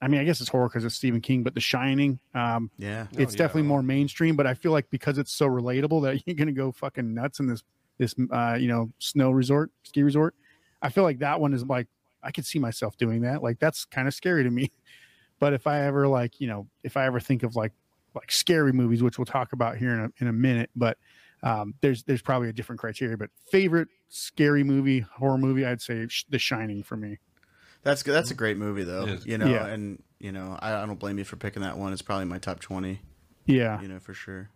I mean, I guess it's horror because it's Stephen King, but The Shining. Um, Yeah. it's yeah. definitely more mainstream, but I feel like because it's so relatable that you're gonna go fucking nuts in this this uh, you know snow resort, ski resort. I feel like that one is like I could see myself doing that. Like that's kind of scary to me. But if I ever like you know if I ever think of like like scary movies, which we'll talk about here in a in a minute, but um, there's there's probably a different criteria. But favorite scary movie, horror movie, I'd say Sh- The Shining for me. That's good. That's a great movie though. It is. You know, Yeah. and you know, I, I don't blame you for picking that one. It's probably my top twenty. Yeah. You know, for sure.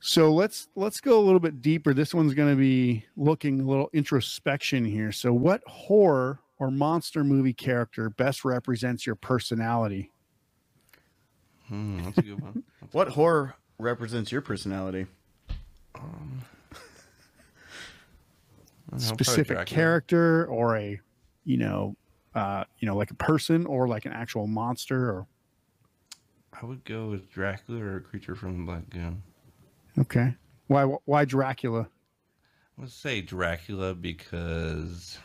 So let's let's go a little bit deeper. This one's going to be looking a little introspection here. So, what horror or monster movie character best represents your personality? Hmm, that's a good one. What horror represents your personality? I'll Specific character or a, you know, uh, you know, like a person or like an actual monster or I would go with Dracula or a creature from the Black Lagoon. Okay. Why why Dracula? I would say Dracula because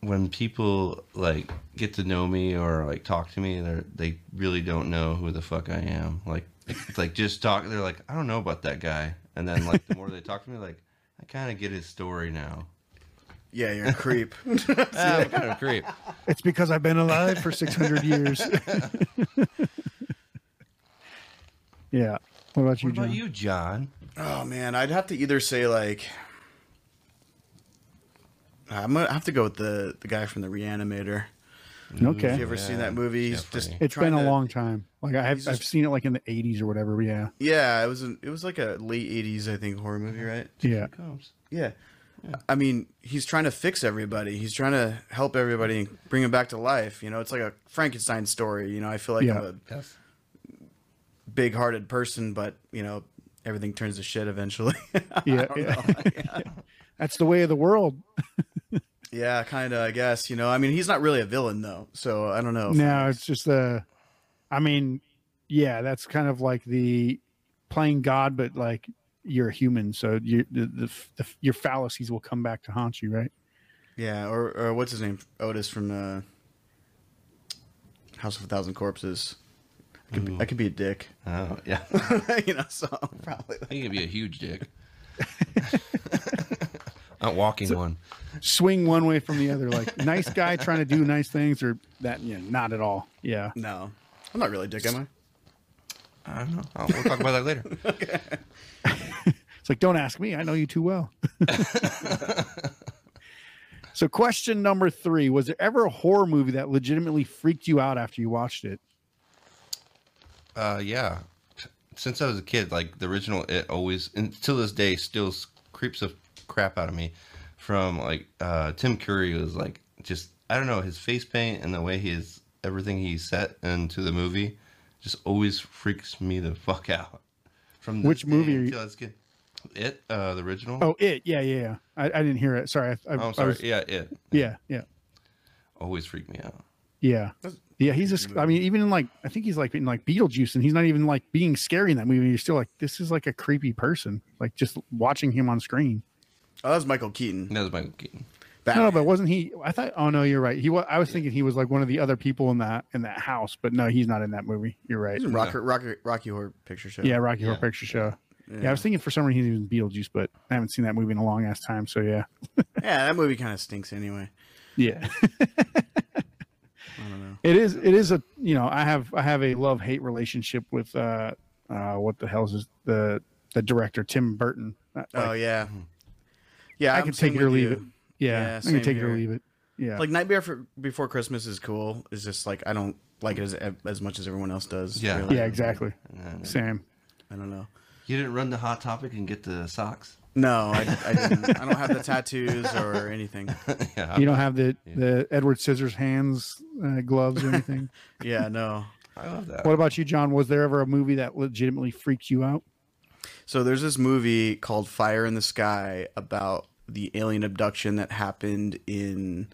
when people like get to know me or like talk to me, they they really don't know who the fuck I am. Like it's like just talk. They're like, I don't know about that guy, and then like the more they talk to me, like I kind of get his story now. Yeah, you're a creep. I'm kind of a creep. It's because I've been alive for 600 years. yeah. What about you, What about John? you, John? oh man, I'd have to either say like I'm gonna have to go with the the guy from the Reanimator. Mm. Okay. Have you ever seen that movie? He's Jeffrey. just It's trying been a to- long time. Like I have, He's I've seen it like in the 80s or whatever. Yeah. Yeah, it was an, it was like a late '80s, I think, horror movie, right? Yeah. Combs. Yeah. I mean, he's trying to fix everybody. He's trying to help everybody and bring them back to life. You know, it's like a Frankenstein story. You know, I feel like Yeah. I'm a Yes. Big-hearted person, but you know, everything turns to shit eventually. Yeah. yeah. That's the way of the world. yeah, kind of. I guess. You know, I mean, he's not really a villain though, so I don't know. No, it's just uh I mean, yeah, that's kind of like the playing God, but like you're a human, so you the, the, the your fallacies will come back to haunt you, right? yeah, or or what's his name? Otis from uh, House of a Thousand Corpses. I could, be, I could be a dick, Oh yeah. you know. So probably. He can be a huge dick. Not walking one. Swing one way from the other, like nice guy trying to do nice things, or that, yeah, not at all. Yeah. No, I'm not really a dick, am I? I don't know. I'll, we'll talk about that later. It's like, don't ask me. I know you too well. so, question number three Was there ever a horror movie that legitimately freaked you out after you watched it? Uh, yeah. Since I was a kid, like the original, it always, until this day, still creeps the crap out of me. From like uh, Tim Curry was like just I don't know his face paint and the way he is everything he set into the movie just always freaks me the fuck out. From Which movie are you- until I was. It uh, the original. Oh, it. Yeah, yeah, yeah. I, I didn't hear it. Sorry. I, I, Oh, I sorry. was- yeah, it yeah, yeah, always freaked me out. yeah. Yeah, he's just. I mean, even in like, I think he's like in like Beetlejuice, and he's not even like being scary in that movie. You're still like, this is like a creepy person. Like just watching him on screen. Oh, that was Michael Keaton. That was Michael Keaton. No, but wasn't he? I thought. Oh no, you're right. He was. I was thinking he was like one of the other people in that in that house, but no, he's not in that movie. You're right. He's in Rocky, Rocky, Rocky Horror Picture Show. Yeah, Rocky Horror Picture Show. Yeah. I was thinking for some reason he was in Beetlejuice, but I haven't seen that movie in a long ass time. So yeah, yeah, that movie kind of stinks anyway. yeah. I don't know. It is. It is a. You know, I have. I have a love hate relationship with. uh uh What the hell is this, the the director Tim Burton? Uh, oh yeah, yeah. I I'm can take it or leave you. it. Yeah, Yeah, I can take it or leave it. Yeah, Like Nightmare for, Before Christmas is cool. It's just like I don't like it as as much as everyone else does. Yeah. really. yeah, exactly. Yeah. Same. I don't know. You didn't run the Hot Topic and get the socks? No, I, I didn't. I don't have the tattoos or anything. yeah. You don't have the the Edward Scissors hands uh, gloves or anything. Yeah, no. I love that. what about you, John? Was there ever a movie that legitimately freaked you out? So there's this movie called Fire in the Sky about the alien abduction that happened in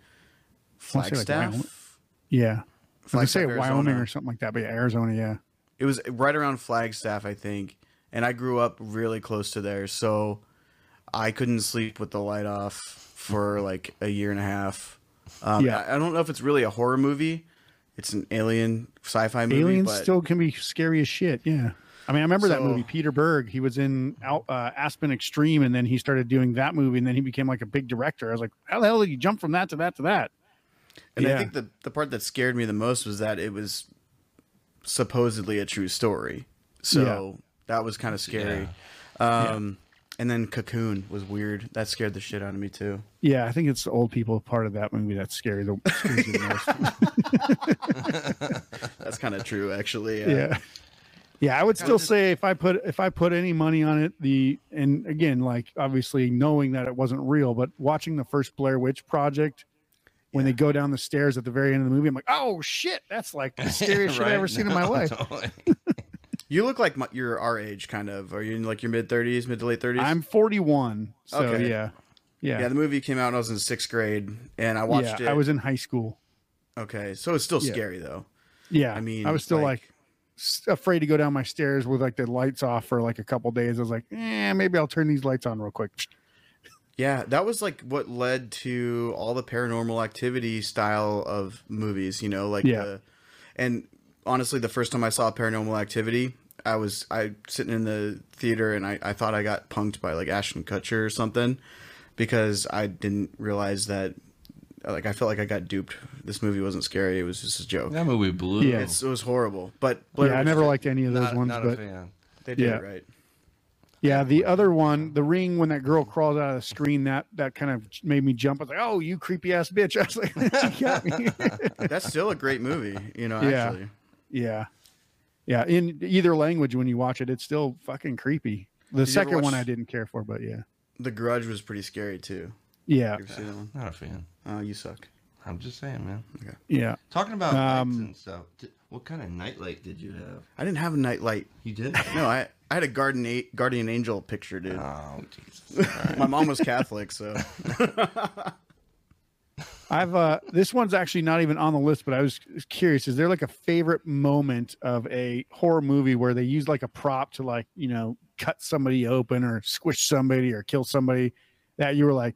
wanna say, like, Flagstaff. Yeah, I was gonna say Wyoming Arizona. or something like that, but yeah, Arizona. Yeah, It was right around Flagstaff, I think, and I grew up really close to there, so I couldn't sleep with the light off for like a year and a half. Um, Yeah. I, I don't know if it's really a horror movie. It's an alien sci-fi movie, aliens but still can be scary as shit. Yeah. I mean, I remember that movie, Peter Berg. He was in Al- uh, Aspen Extreme, and then he started doing that movie, and then he became like a big director. I was like, how the hell did he jump from that to that to that? And Yeah. I think the the part that scared me the most was that it was supposedly a true story. So that was kind of scary. Um, And then Cocoon was weird. That scared the shit out of me too. Yeah, I think it's the old people part of that movie that's scary. The the most. That's kind of true, actually. yeah yeah i would still say if i put if i put any money on it the and again like obviously knowing that it wasn't real but watching the first blair witch project when they go down the stairs at the very end of the movie i'm like oh shit that's like the scariest shit i've Right? ever seen in my life totally. You look like my, you're our age, kind of. Are you in like your mid thirties, mid to late thirties? i'm 41 so Okay. yeah yeah Yeah, the movie came out when I was in sixth grade, and I watched yeah it. i was in high school okay, so it's still Yeah. scary though. yeah I mean, i was still like- like, afraid to go down my stairs with like the lights off for like a couple days i was like eh, maybe i'll turn these lights on real quick Yeah, that was like what led to all the paranormal activity style of movies, you know, like Yeah. the and honestly the first time I saw paranormal activity, I was I sitting in the theater and I, I thought I got punked by like Ashton Kutcher or something because I didn't realize that like I felt like I got duped. This movie wasn't scary, it was just a joke. That movie blew. Yeah. It's, it was horrible. But Blair yeah i never liked any of those Not, ones not but a fan. they did yeah. it right. Yeah, the other one, the ring, when that girl crawls out of the screen, that that kind of made me jump. I was like, "Oh, you creepy ass bitch!" I was like, "You got me." That's still a great movie, you know, Yeah. actually. yeah, yeah. In either language, when you watch it, it's still fucking creepy. The you ever second one I didn't care for, but yeah, The Grudge was pretty scary too. yeah, You seen that one? Not a fan. Oh, you suck. I'm just saying, man. yeah. Talking about Um, lights and stuff. What kind of nightlight did you have? I didn't have a nightlight. You did? No, I I had a garden a- guardian angel picture, dude. oh, Jesus. All right. My mom was Catholic, so I've uh, this one's actually not even on the list, but I was curious. Is there like a favorite moment of a horror movie where they use like a prop to like you know cut somebody open or squish somebody or kill somebody that you were like,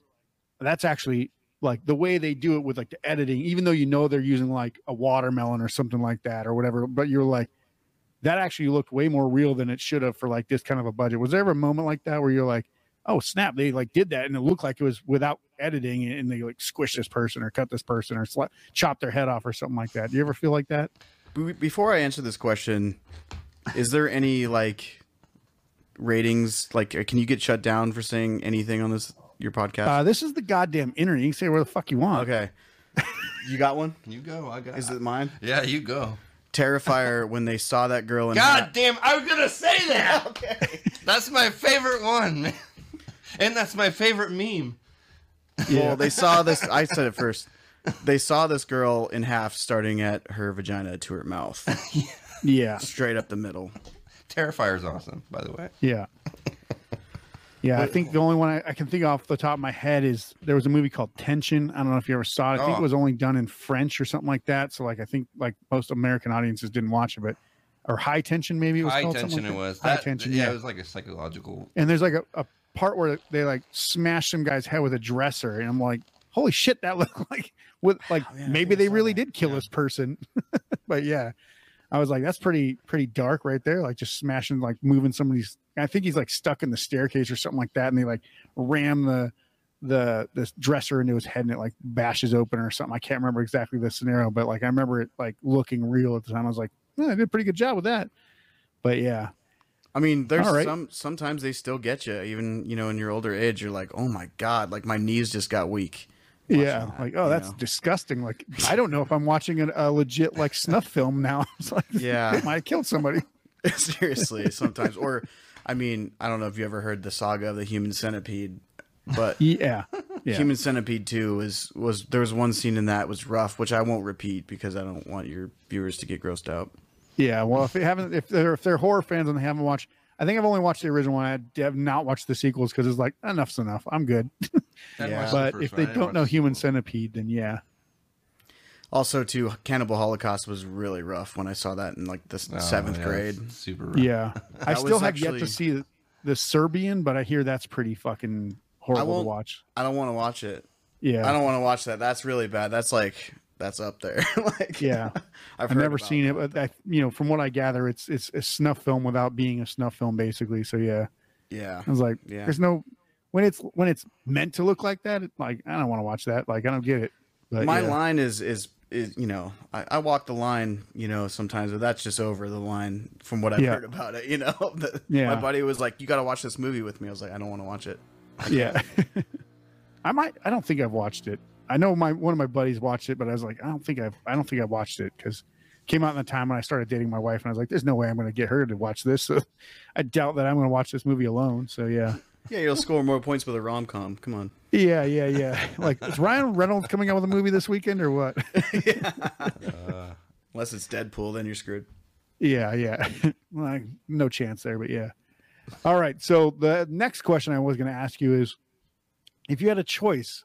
that's actually like the way they do it with like the editing, even though you know they're using like a watermelon or something like that or whatever, but you're like, that actually looked way more real than it should have for like this kind of a budget. Was there ever a moment like that where you're like, oh snap, they like did that and it looked like it was without editing and they like squish this person or cut this person or sla- chop their head off or something like that. Do you ever feel like that? Before I answer this question, is there any like ratings? Like, uh, can you get shut down for saying anything on this your podcast? Uh, this is the goddamn internet. You can say where the fuck you want. okay, you got one? You go. I got Is it mine? Yeah, you go. Terrifier when they saw that girl in God damn, I was gonna say that. okay. That's my favorite one, man. And that's my favorite meme. Well, they saw this. I said it first. They saw this girl in half, starting at her vagina to her mouth, Yeah. straight up the middle. Terrifier's awesome, by the way. Yeah. Yeah, I think the only one I, I can think off the top of my head is there was a movie called Tension. I don't know if you ever saw it. I think Oh. it was only done in French or something like that. So like I think like most American audiences didn't watch it, but or High Tension maybe it was High called something tension like it that. was. High That- Tension. yeah, Yeah. it was like a psychological. and there's like a, a part where they like smash some guy's head with a dresser, and I'm like, holy shit, that looked like with like Oh, yeah, maybe they really that. did kill this person. but yeah, I was like, that's pretty pretty dark right there. Like just smashing, like moving somebody's. I think he's like stuck in the staircase or something like that, and they like ram the the this dresser into his head and it like bashes open or something. I can't remember exactly the scenario, but like I remember it like looking real at the time. I was like, yeah, I did a pretty good job with that. But yeah, I mean, there's right. some sometimes they still get you, even you know, in your older age. You're like, oh my god, like my knees just got weak. yeah, that, like oh, that's know. disgusting. Like I don't know if I'm watching a, a legit like snuff film now. It's like Yeah. it might have killed somebody. Seriously, sometimes. Or, I mean, I don't know if you ever heard the saga of the human centipede, but Yeah, yeah, Human Centipede Two was was there was one scene in that was rough, which I won't repeat because I don't want your viewers to get grossed out. Yeah. Well, if they haven't, if they're if they're horror fans and they haven't watched, I think I've only watched the original one. I have not watched the sequels because it's like enough's enough. I'm good. Yeah. watched the but if they I didn't don't know watch the Human. Centipede, then yeah, Also, too, Cannibal Holocaust was really rough when I saw that in like the Oh, seventh yeah, grade. Super. rough. yeah. I still was have yet to see the, the Serbian, but I hear that's pretty fucking horrible to watch. I don't want to watch it. Yeah, I don't want to watch that. That's really bad. That's like that's up there. like Yeah. I've, I've never seen that. it, but I, you know, from what I gather, it's it's a snuff film without being a snuff film, basically. So yeah, Yeah, I was like, Yeah. there's no when it's when it's meant to look like that. It, like I don't want to watch that. Like I don't get it. But my yeah. line is is is you know I, I walk the line you know sometimes but that's just over the line from what I've Yeah. heard about it you know The- Yeah. my buddy was like you got to watch this movie with me I was like I don't want to watch it Yeah, I might. I don't think I've watched it. I know my one of my buddies watched it, but I was like, I don't think I've. I don't think I've watched it because came out in the time when I started dating my wife, and I was like, there's no way I'm going to get her to watch this. So I doubt that I'm going to watch this movie alone. So yeah. yeah you'll score more points with a rom-com come on Yeah, yeah, yeah. Like, is Ryan Reynolds coming out with a movie this weekend or what? Uh, unless it's Deadpool then you're screwed yeah, yeah. like, no chance there, but yeah. All right. So the next question I was going to ask you is, if you had a choice,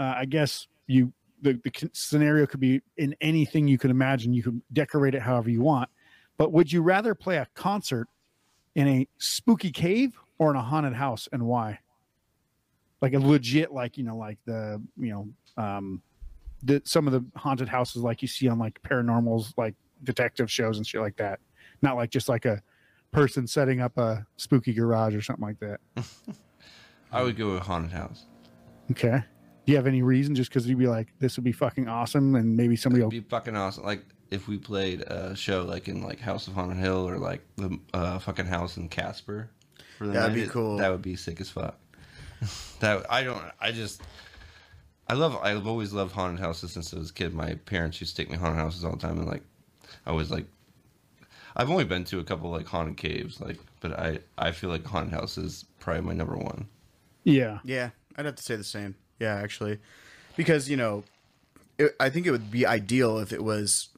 uh, I guess you the the scenario could be in anything you could imagine. You could decorate it however you want, but would you rather play a concert in a spooky cave or in a haunted house, and why? Like a legit, like you know, like the you know, um, the some of the haunted houses like you see on like paranormals, like detective shows and shit like that. Not like just like a person setting up a spooky garage or something like that. I would go with haunted house. Okay. Do you have any reason just because you'd be like, this would be fucking awesome and maybe somebody will It'd be fucking awesome. Like if we played a show like in like House of Haunted Hill or like the uh, fucking house in Casper. For the That'd night, be it- cool. That would be sick as fuck. that I don't. I just. I love. I've always loved haunted houses since I was a kid. My parents used to take me haunted houses all the time, and like, I was like, I've only been to a couple like haunted caves, like, but I I feel like haunted house is probably my number one. Yeah. yeah I'd have to say the same yeah actually because you know it, I think it would be ideal if it was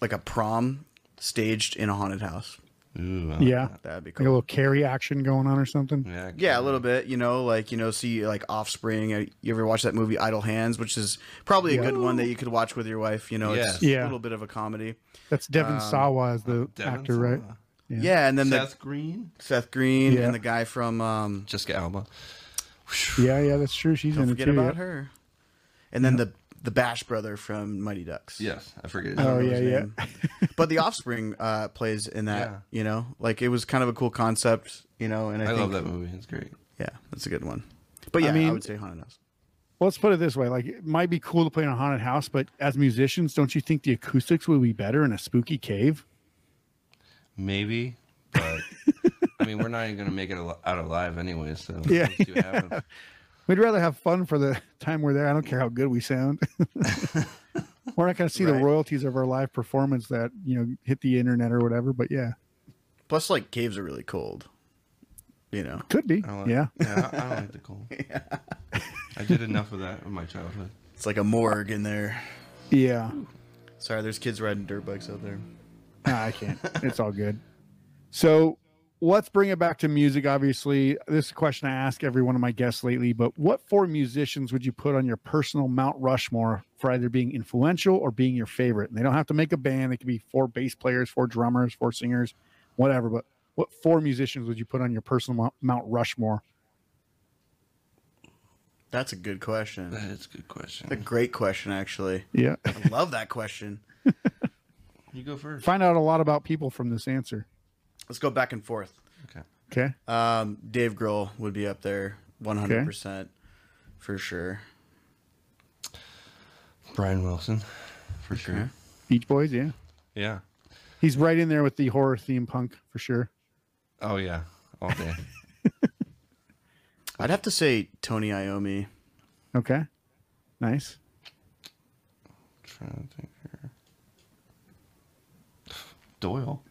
like a prom staged in a haunted house Ooh, Yeah. that. that'd be Like a little Carrie action going on or something. Yeah. Yeah, a little bit. You know, like you know, see like Offspring. uh, You ever watch that movie Idle Hands, which is probably a good one that you could watch with your wife. You know, it's Yeah. a little bit of a comedy. That's Devon Sawa as the Devon actor, right? Sawa. Yeah, and then Seth the Green, Seth Green Yeah. and the guy from um, Jessica Alba. Yeah, yeah, that's true. She's don't in it forget too. about yeah. her. And then the the Bash brother from Mighty Ducks. Yes, I forget. His Oh, yeah, his yeah. name. but the Offspring uh, plays in that. Yeah. You know, like it was kind of a cool concept. You know, and I, I, think, love that movie. It's great. Yeah, that's a good one. But yeah, I, mean- would say haunted house. Well, let's put it this way: like, it might be cool to play in a haunted house, but as musicians, don't you think the acoustics would be better in a spooky cave? Maybe, but I mean, we're not even gonna make it al- out alive anyway. So Yeah. let's see what happens. We'd rather have fun for the time we're there. I don't care how good we sound. we're not going to see the royalties of our live performance that you know hit the internet or whatever. But yeah, Plus, like caves are really cold. You know. could be. I like, Yeah, yeah, I, I don't like the cold. I did enough of that in my childhood. It's like a morgue in there. yeah. Sorry, there's kids riding dirt bikes out there. Nah, I can't. It's all good. So let's bring it back to music. Obviously, this is a question I ask every one of my guests lately. But what four musicians would you put on your personal Mount Rushmore for either being influential or being your favorite? And they don't have to make a band. They could be four bass players, four drummers, four singers, whatever. But what four musicians would you put on your personal Mount- Mount Rushmore? That's a good question. That is a good question. A great question, actually. Yeah. I love that question. You go first. Find out a lot about people from this answer. Let's go back and forth. Okay. Okay. Um, Dave Grohl would be up there, one hundred percent. for sure. Brian Wilson, for sure. Beach Boys, yeah. Yeah. He's right in there with the horror theme punk for sure. Oh yeah, all day. I'd have to say Tony Iommi. Okay. Nice. trying to think here. Doyle.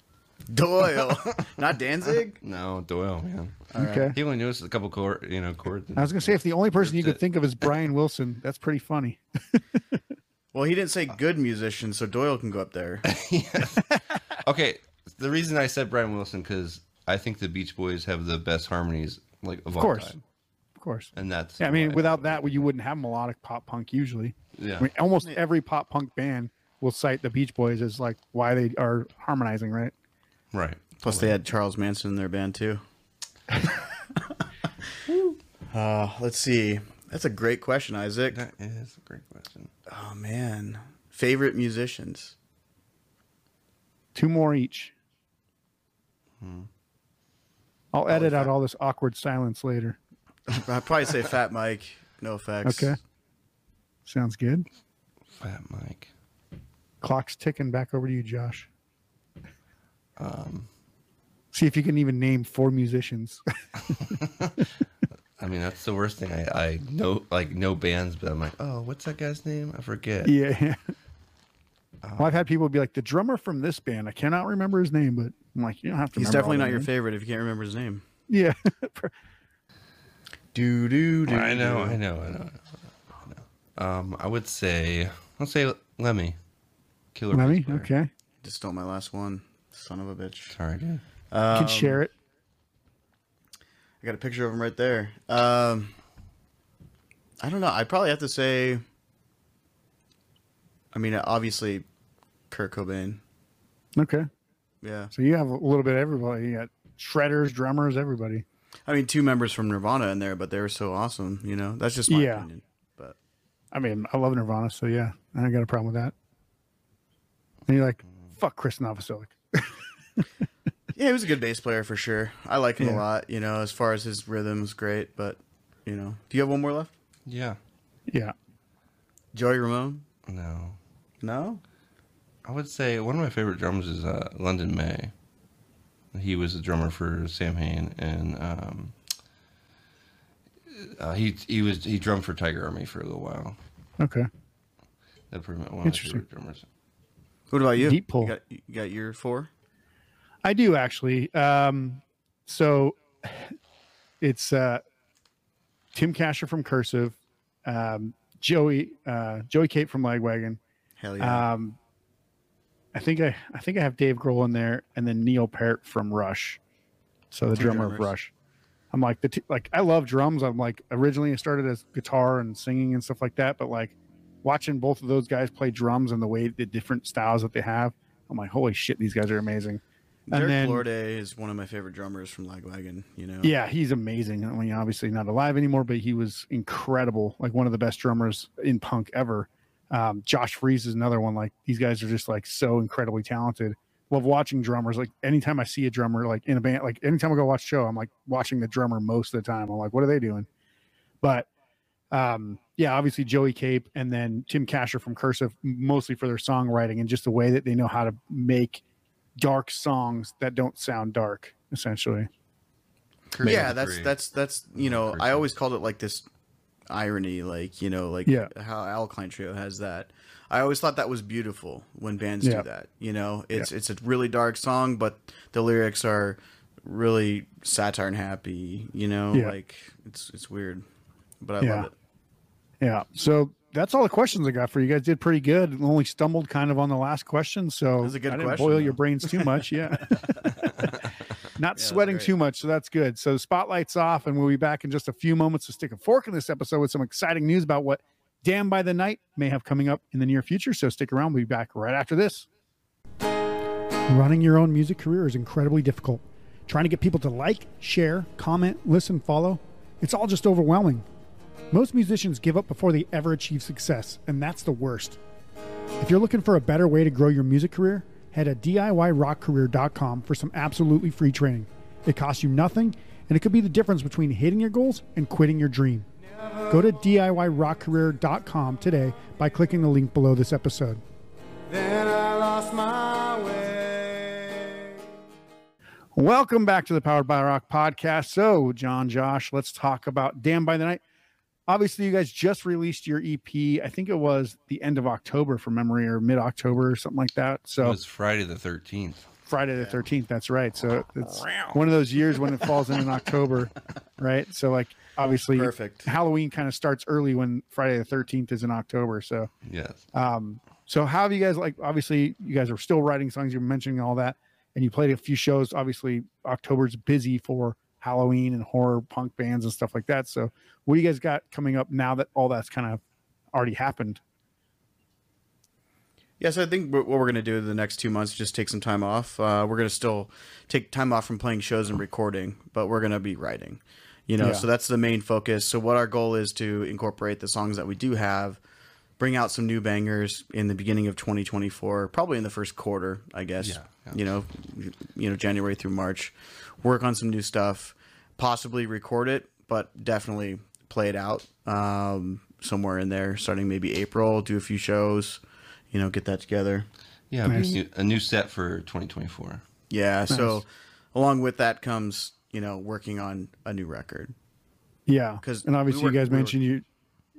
Doyle, not Danzig. No, Doyle, man. Okay. He only knows a couple chord, you know, chords. I was gonna say if the only person you could it. think of is Brian Wilson, that's pretty funny. Well, he didn't say good musician, so Doyle can go up there. Okay, the reason I said Brian Wilson because I think the Beach Boys have the best harmonies like of, Of all course. time, Of course. and that's Yeah, I mean, why- without that, you wouldn't have melodic pop punk usually. yeah, I mean, almost every pop punk band will cite the Beach Boys as like why they are harmonizing, right? Right. Plus, they had Charles Manson in their band too. uh, let's see. That's a great question, Isaac. That is a great question. Oh man, favorite musicians. Two more each. Hmm. I'll edit out all this awkward silence later. I'd probably say Fat Mike. NOFX. Okay. Sounds good. Fat Mike. Clock's ticking back over to you, Josh. Um, See if you can even name four musicians. I mean, that's the worst thing. I, I know like no bands, but I'm like, oh, what's that guy's name? I forget. yeah. well, I've had people be like, the drummer from this band, I cannot remember his name, but I'm like, you don't have to He's definitely not your names. favorite if you can't remember his name. Yeah. Do do do. I know, I know, I know, I know. Um, I would say, let's say Lemmy. Killer. Lemmy? Okay. Just stole my last one. Son of a bitch. Sorry, dude. You Um, can share it. I got a picture of him right there. Um, I don't know. I'd probably have to say. I mean, obviously, Kurt Cobain. Okay. Yeah. So you have a little bit of everybody. You got shredders, drummers, everybody. I mean, two members from Nirvana in there, but they were so awesome. You know, that's just my Yeah. opinion. But I mean, I love Nirvana, so yeah, I don't got a problem with that. And you're like, fuck Chris Novoselic. yeah, he was a good bass player for sure. I like him a lot. You know, as far as his rhythm is great. But you know, do you have one more left? Yeah. Yeah. Joey Ramone? No. No. I would say one of my favorite drummers is uh, London May. He was a drummer for Samhain, and um, uh, he he was he drummed for Tiger Army for a little while. Okay. That's pretty much one of my favorite drummers. What about you? Deep pull. You got, you got your four? I do actually. Um, so it's uh, Tim Kasher from Cursive, um, Joey uh, Joey Cape from Lagwagon. Hell yeah. Um, I think I I think I have Dave Grohl in there, and then Neil Peart from Rush. So the Two drummer of. Rush. I'm like the t- like I love drums. I'm like originally I started as guitar and singing and stuff like that, but like watching both of those guys play drums and the way the different styles that they have, I'm like, holy shit, these guys are amazing. And Derek then Plourde is one of my favorite drummers from Lagwagon. You know. yeah, he's amazing. I mean, obviously not alive anymore, but he was incredible. Like one of the best drummers in punk ever. Um, Josh Freese is another one. Like these guys are just like so incredibly talented. Love watching drummers. Like anytime I see a drummer, like in a band, like anytime I go watch a show, I'm like watching the drummer most of the time. I'm like, what are they doing? But um, yeah, obviously Joey Cape and then Tim Kasher from Cursive, mostly for their songwriting and just the way that they know how to make dark songs that don't sound dark, essentially. yeah that's that's that's you know i always called it like this irony like you know like Yeah. how alkaline trio has that i always thought that was beautiful when bands Yeah. do that you know it's it's a really dark song but the lyrics are really satire and happy you know Yeah. like it's it's weird but i Yeah. love it Yeah. So that's all the questions I got for you guys. Did pretty good. Only stumbled kind of on the last question, so was a good I didn't question, boil though. your brains too much. Yeah. Not that's sweating too much, so that's good. So spotlight's off, and we'll be back in just a few moments to stick a fork in this episode with some exciting news about what Damned by the Night may have coming up in the near future. So stick around. We'll be back right after this. Running your own music career is incredibly difficult. Trying to get people to like, share, comment, listen, follow, it's all just overwhelming. Most musicians give up before they ever achieve success, and that's the worst. If you're looking for a better way to grow your music career, head to DIYrockcareer.com for some absolutely free training. It costs you nothing, and it could be the difference between hitting your goals and quitting your dream. Go to DIYRockCareer.com today by clicking the link below this episode. Then I lost my way. Welcome back to the Powered by Rock podcast. So, John, Josh, let's talk about Damned by the Night. Obviously, you guys just released your EP. I think it was the end of October from memory or mid October or something like that. So it was Friday the 13th. Friday the 13th. That's right. So, it's one of those years when it falls in in October, right? So, like, obviously, Perfect. Halloween kind of starts early when Friday the 13th is in October. So, Yes. um, so how have you guys like? Obviously, you guys are still writing songs. You're mentioning all that, and you played a few shows. Obviously, October's busy for Halloween and horror punk bands and stuff like that. So, what do you guys got coming up now that all that's kind of already happened? Yes, I think what what we're going to do in the next two months is just take some time off. Uh, we're going to still take time off from playing shows and recording, but we're going to be writing. You know, Yeah. so that's the main focus. So what our goal is to incorporate the songs that we do have, bring out some new bangers in the beginning of 2024, probably in the first quarter, I guess. Yeah, yeah. You know, you know, January through March, work on some new stuff, possibly record it, but definitely play it out um, somewhere in there, starting maybe April. Do a few shows, you know, get that together. Yeah, Nice. a, new, a new set for 2024. Yeah. So along with that comes, you know, working on a new record. Yeah, 'Cause and obviously, we were- you guys we were- mentioned you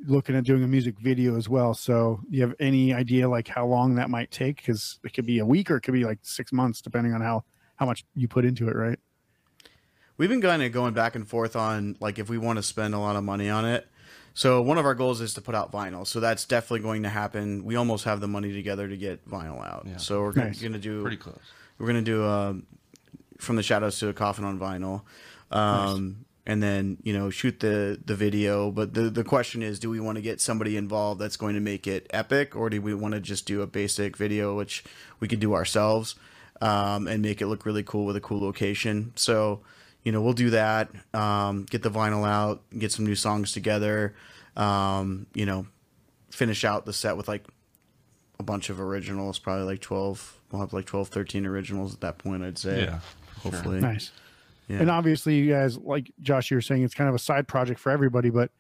looking at doing a music video as well. So, you have any idea like how long that might take? Because it could be a week or it could be like six months, depending on how how much you put into it, right? We've been kind of going back and forth on like if we want to spend a lot of money on it. So one of our goals is to put out vinyl. So that's definitely going to happen. We almost have the money together to get vinyl out. Yeah. So we're gonna, Nice. gonna do Pretty close. we're gonna do um, from the shadows to a coffin on vinyl, um, and then you know shoot the the video. But the the question is, do we want to get somebody involved that's going to make it epic, or do we want to just do a basic video, which we could do ourselves, um, and make it look really cool with a cool location? So. You know, we'll do that. Um, get the vinyl out, get some new songs together. Um, you know, finish out the set with like a bunch of originals, probably like 12. We'll have like 12, 13 originals at that point, I'd say. Yeah. for sure. Hopefully. Nice. Yeah. And obviously, you guys, like Josh, you were saying, it's kind of a side project for everybody. But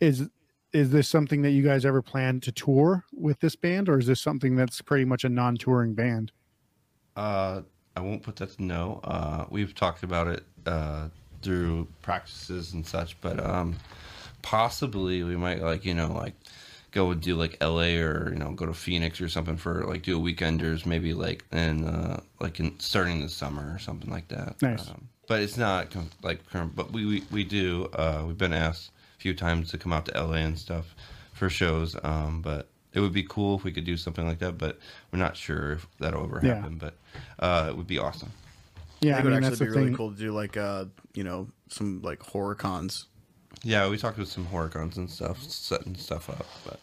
is is this something that you guys ever plan to tour with this band, or is this something that's pretty much a non-touring band? Uh, I won't put that to no. Uh, we've talked about it uh, through practices and such, but um, possibly we might like you know like go and do like L.A. or you know go to Phoenix or something for like do a weekenders maybe like in uh, like in starting the summer or something like that. Nice. Um, but it's not like current. But we we, we do. Uh, we've been asked a few times to come out to L.A. and stuff for shows. Um, but it would be cool if we could do something like that. But we're not sure if that'll ever Yeah. happen. But uh, it would be awesome. Yeah, I I, think it would that's actually the be really thing. cool to do like, uh, you know, some like horror cons. Yeah, we talked with some horror cons and stuff, setting stuff up. But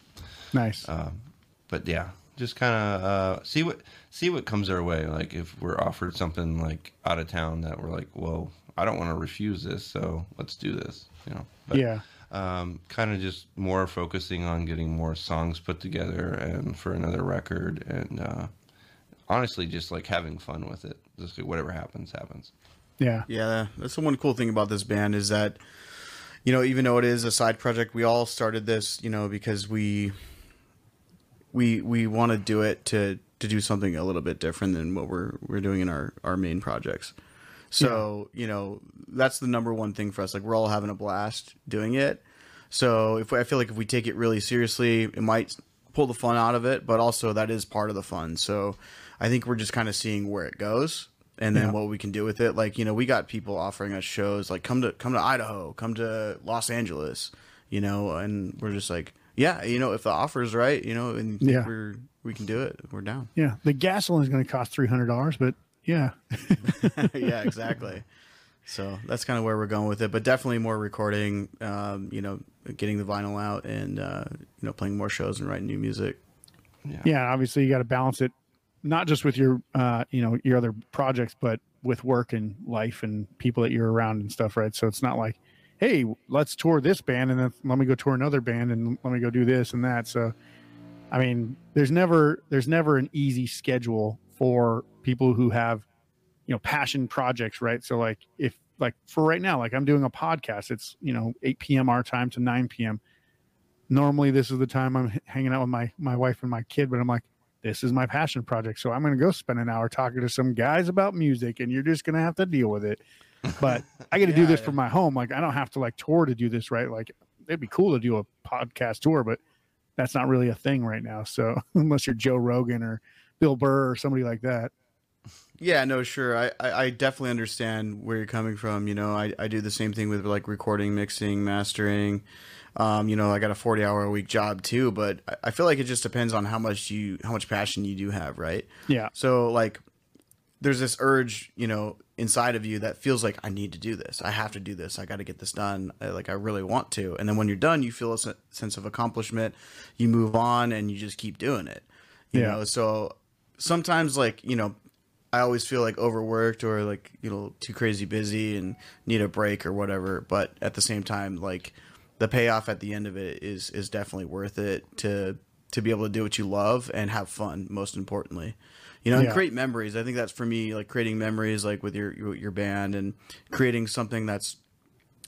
Nice. um, but yeah, just kind of uh, see what see what comes our way. Like if we're offered something like out of town that we're like, whoa, I don't want to refuse this, so let's do this. You know. But, yeah. Um, kind of just more focusing on getting more songs put together and for another record, and uh, honestly, just like having fun with it. Just like whatever happens, happens. Yeah. Yeah, that's the one cool thing about this band is that, you know, even though it is a side project, we all started this, you know, because we we we want to do it to to do something a little bit different than what we're we're doing in our our main projects. So you know that's the number one thing for us. Like we're all having a blast doing it. So if I feel like if we take it really seriously, it might pull the fun out of it, but also that is part of the fun. So I think we're just kind of seeing where it goes and then Yeah. what we can do with it. Like you know, we got people offering us shows like come to come to Idaho, come to Los Angeles, you know, and we're just like, yeah, you know, if the offer is right, you know, and Yeah. we're we can do it, we're down. Yeah. The gasoline is going to cost three hundred dollars, but yeah. yeah, exactly. So that's kind of where we're going with it, but definitely more recording, um, you know, getting the vinyl out and uh, you know playing more shows and writing new music. yeah obviously you got to balance it not just with your uh you know your other projects but with work and life and people that you're around and stuff right so it's not like hey let's tour this band and then let me go tour another band and let me go do this and that so i mean there's never there's never an easy schedule for people who have you know passion projects right so like if like for right now, like I'm doing a podcast. It's you know 8 p.m. our time to 9 p.m. Normally, this is the time I'm hanging out with my my wife and my kid, but I'm like, this is my passion project, so I'm going to go spend an hour talking to some guys about music, and you're just going to have to deal with it. But I got to do this yeah. from my home. Like I don't have to like tour to do this, right? Like it'd be cool to do a podcast tour, but that's not really a thing right now. So unless you're Joe Rogan or Bill Burr or somebody like that. Yeah, no, sure. I, I, I definitely understand where you're coming from. You know, I, I do the same thing with like recording, mixing, mastering. Um, you know, I got a 40 hour a week job too, but I, feel like it just depends on how much you, how much passion you do have, right? Yeah. So like, there's this urge, you know, inside of you that feels like I need to do this. I have to do this. I got to get this done. Like I really want to. And then when you're done, you feel a se- sense of accomplishment. You move on and you just keep doing it. You Yeah. know, so sometimes like, you know, I always feel like overworked or like, you know, too crazy busy and need a break or whatever, but at the same time like the payoff at the end of it is is definitely worth it to to be able to do what you love and have fun most importantly. You know and create memories. I think that's for me like creating memories like with your your, your band and creating something that's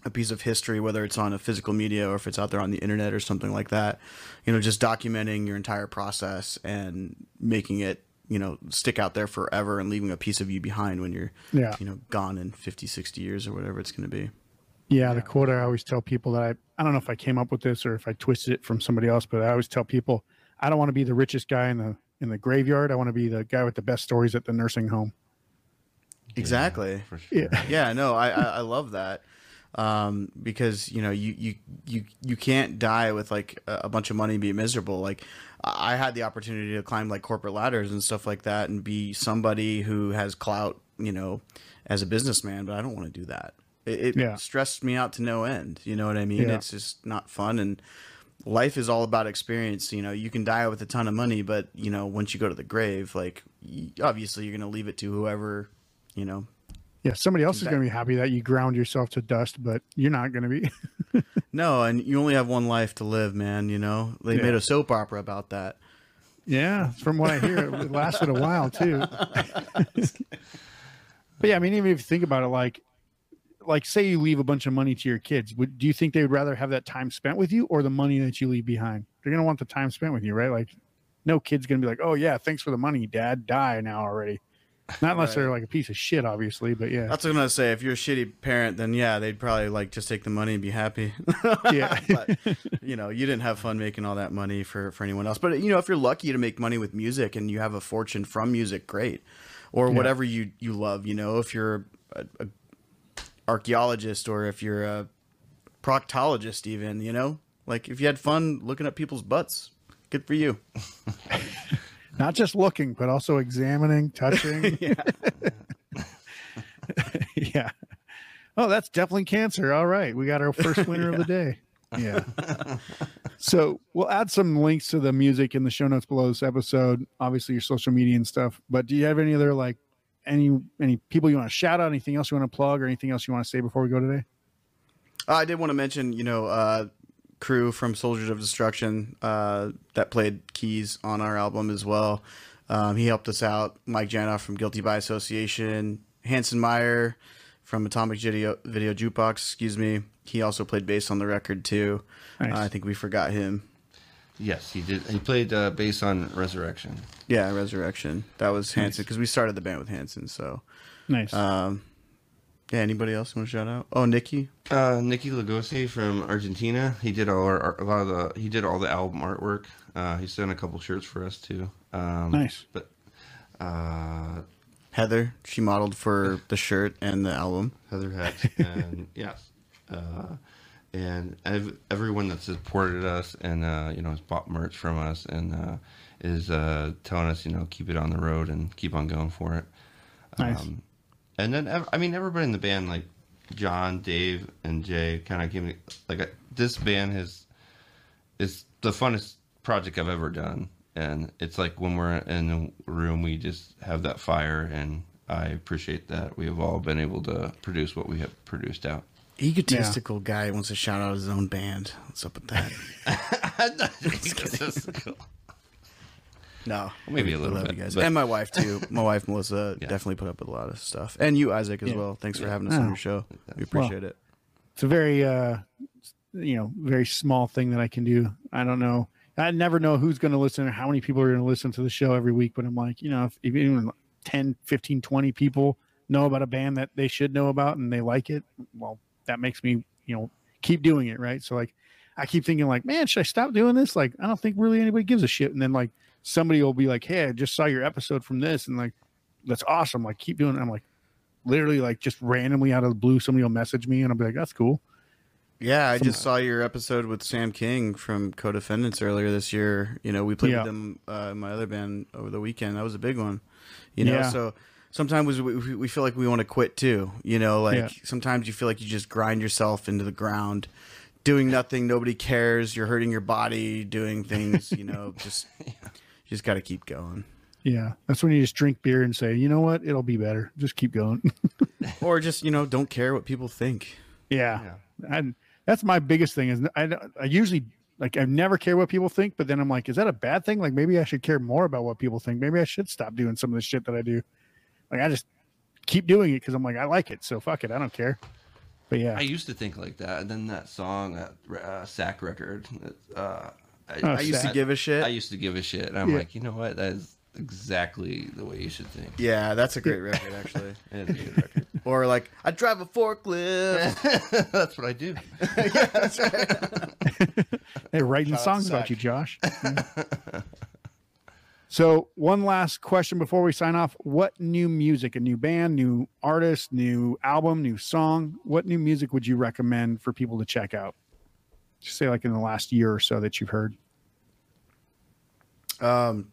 a piece of history whether it's on a physical media or if it's out there on the internet or something like that. You know just documenting your entire process and making it you know stick out there forever and leaving a piece of you behind when you're Yeah. you know gone in 50 60 years or whatever it's going to be Yeah, the quote I always tell people that I, I don't know if I came up with this or if I twisted it from somebody else, but I always tell people I don't want to be the richest guy in the in the graveyard. I want to be the guy with the best stories at the nursing home. exactly For sure. Yeah. yeah no i i, I love that um because you know you you you you can't die with like a, a bunch of money and be miserable like i I had the opportunity to climb like corporate ladders and stuff like that and be somebody who has clout you know as a businessman but i don't want to do that it, it Yeah. stressed me out to no end you know what i mean Yeah. it's just not fun and life is all about experience you know you can die with a ton of money but you know once you go to the grave like obviously you're going to leave it to whoever you know Yeah, somebody else is going to be happy that you ground yourself to dust, but you're not going to be. No, and you only have one life to live, man. You know, they Yeah. made a soap opera about that. yeah, from what I hear, it lasted a while too. but yeah, I mean, even if you think about it, like, like say you leave a bunch of money to your kids, would do you think they would rather have that time spent with you or the money that you leave behind? They're going to want the time spent with you, right? Like, no kid's going to be like, "Oh yeah, thanks for the money, Dad. Die now already." Not unless they're like a piece of shit, obviously. But yeah, That's what I'm gonna say. If you're a shitty parent, then yeah, they'd probably like just take the money and be happy. yeah, but you know, you didn't have fun making all that money for for anyone else. But you know, if you're lucky to make money with music and you have a fortune from music, great. Or Yeah. whatever you you love. You know, if you're a, a archaeologist or if you're a proctologist, even you know, like if you had fun looking at people's butts, good for you. not just looking, but also examining, touching. yeah. yeah. Oh, that's definitely cancer. All right. We got our first winner of the day. Yeah. so we'll add some links to the music in the show notes below this episode. Obviously your social media and stuff. But do you have any other like any any people you want to shout out, anything else you want to plug or anything else you want to say before we go today? Uh, I did want to mention, you know, uh, crew from Soldiers of Destruction uh, that played keys on our album as well. Um, he helped us out. Mike Janoff from Guilty by Association, Hanson Meyer from Atomic Video, Video Jukebox, excuse me. He also played bass on the record too. Nice. I think we forgot him. Yes, he did. He played uh, bass on Resurrection. Yeah, Resurrection. That was Hanson because we started the band with Hanson. So, Nice. um, yeah. Anybody else want to shout out? Oh, Nikki. Uh, Nicky Lagose from Argentina. He did all our, our- a lot of the. He did all the album artwork. Uh, he's done a couple shirts for us too. Um, Nice. But uh, Heather. She modeled for the shirt and the album. Heather Hatch and yes, uh, and ev- everyone that supported us and uh, you know has bought merch from us and uh, is uh, telling us you know keep it on the road and keep on going for it. Nice. and then ev- I mean everybody in the band like John, Dave, and Jay kind of gave me like a, this band has is the funnest project I've ever done, and it's like when we're in the room we just have that fire, and I appreciate that we have all been able to produce what we have produced out. Egotistical guy wants to shout out his own band. What's up with that? No, Maybe a I little love bit, you guys, but- and my wife too. My wife Melissa Yeah. definitely put up with a lot of stuff, and you Isaac as Yeah. well. Thanks for having us Oh. on your show. We appreciate it. it's a very uh you know very small thing that i can do i don't know i never know who's going to listen or how many people are going to listen to the show every week but i'm like you know if, if even 10 15 20 people know about a band that they should know about and they like it well that makes me you know keep doing it right so like i keep thinking like man should i stop doing this like i don't think really anybody gives a shit and then like somebody will be like hey i just saw your episode from this and like that's awesome like keep doing it i'm like literally like just randomly out of the blue somebody will message me and i'll be like that's cool Yeah, I just saw your episode with Sam King from Co-Defendants earlier this year. You know, we played Yeah. with them uh, in my other band over the weekend. That was a big one. You know, Yeah. so sometimes we, we we feel like we want to quit too. You know, like Yeah. sometimes you feel like you just grind yourself into the ground, doing nothing. Nobody cares. You're hurting your body, doing things. You know, just you just got to keep going. Yeah, that's when you just drink beer and say, you know what, it'll be better. Just keep going. or just you know, don't care what people think. yeah, and that's my biggest thing. Is I, I usually like I never care what people think, but then I'm like, is that a bad thing? Like maybe I should care more about what people think. Maybe I should stop doing some of the shit that I do. Like I just keep doing it because I'm like I like it, so fuck it, I don't care. But yeah, I used to think like that, and then that song, that uh, sack record. Uh, I, Oh, I used to give a shit. I used to give a shit, and I'm Yeah. like, you know what? That is exactly the way you should think. yeah, that's a great record actually. It is a good record. or like, I drive a forklift. That's what I do. They're writing Shout out songs to about you, Josh. Yeah. So, one last question before we sign off: What new music, a new band, new artist, new album, new song? What new music would you recommend for people to check out? Just say like in the last year or so that you've heard. Um,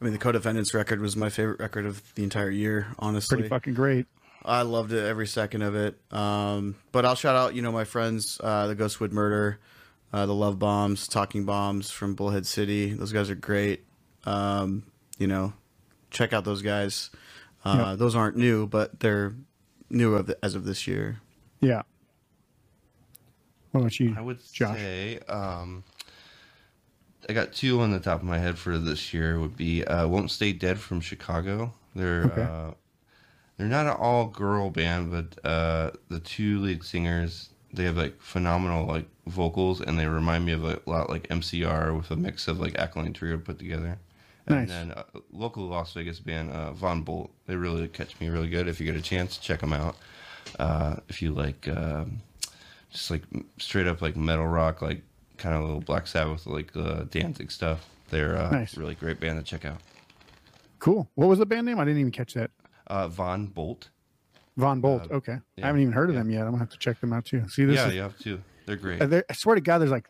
I mean, the Co-Defendants record was my favorite record of the entire year. Honestly, Pretty fucking great. I loved it every second of it. Um, but I'll shout out, you know, my friends, uh, the Ghostwood Murder, uh, the Love Bombs, Talking Bombs from Bullhead City. Those guys are great. Um, you know, check out those guys. Uh, Yep. Those aren't new, but they're new of the, as of this year. Yeah. What about you, I would Josh? say um, I got two on the top of my head for this year. Would be uh, "Won't Stay Dead" from Chicago. They're Okay. uh, they're not an all girl band, but uh, the two lead singers they have like phenomenal like vocals, and they remind me of a lot like MCR with a mix of like Alkaline Trio put together. And Nice. then uh, local Las Vegas band uh, Von Boldt. They really catch me really good. If you get a chance, check them out. Uh, if you like. Um, just like straight up like metal rock, like kind of a little Black Sabbath, like uh, Danzig stuff. They're uh, Nice. really great band to check out. Cool. What was the band name? I didn't even catch that. Uh, Von Boldt. Von Boldt. Uh, okay. I haven't even heard of yeah. them yet. I'm gonna have to check them out too. See, this yeah, is you have to. They're great. Uh, there, I swear to God, there's like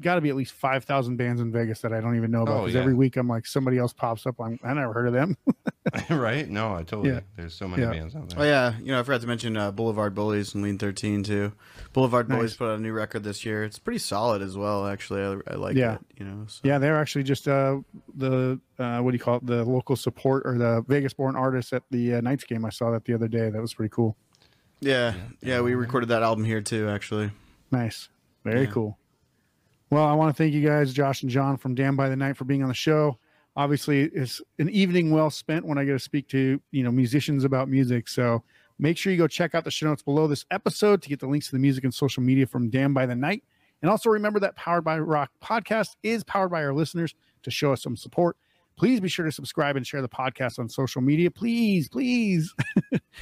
got to be at least five thousand bands in Vegas that I don't even know about. Oh, Because yeah. every week I'm like somebody else pops up. I'm, I never heard of them. right? No, I totally. Yeah. There's so many Yeah. bands out there. Oh yeah, you know I forgot to mention uh, Boulevard Bullies and Lean Thirteen too. Boulevard Nice. Bullies put out a new record this year. It's pretty solid as well. Actually, I, I like Yeah. it. You know, so. yeah, they're actually just uh, the uh, what do you call it? The local support or the Vegas-born artists at the uh, Knights game. I saw that the other day. That was pretty cool. yeah, yeah. We recorded that album here too. Actually, Nice. Very Yeah. cool. Well, I want to thank you guys, Josh and John from Damned by the Night, for being on the show. Obviously, it's an evening well spent when I get to speak to you know musicians about music. So make sure you go check out the show notes below this episode to get the links to the music and social media from Damned by the Night. And also remember that Powered by Rock podcast is powered by our listeners to show us some support. Please be sure to subscribe and share the podcast on social media. Please, please.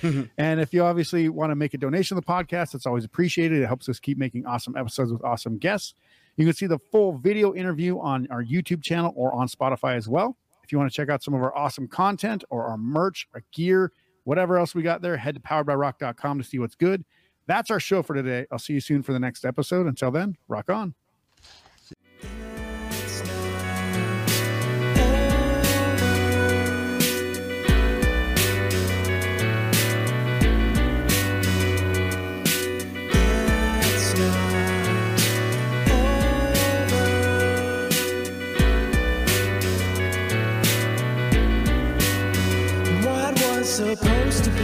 Mm-hmm. and if you obviously want to make a donation to the podcast, it's always appreciated. It helps us keep making awesome episodes with awesome guests. You can see the full video interview on our YouTube channel or on Spotify as well. If you want to check out some of our awesome content or our merch, our gear, whatever else we got there, head to poweredbyrock.com to see what's good. That's our show for today. I'll see you soon for the next episode. Until then, rock on. Supposed to be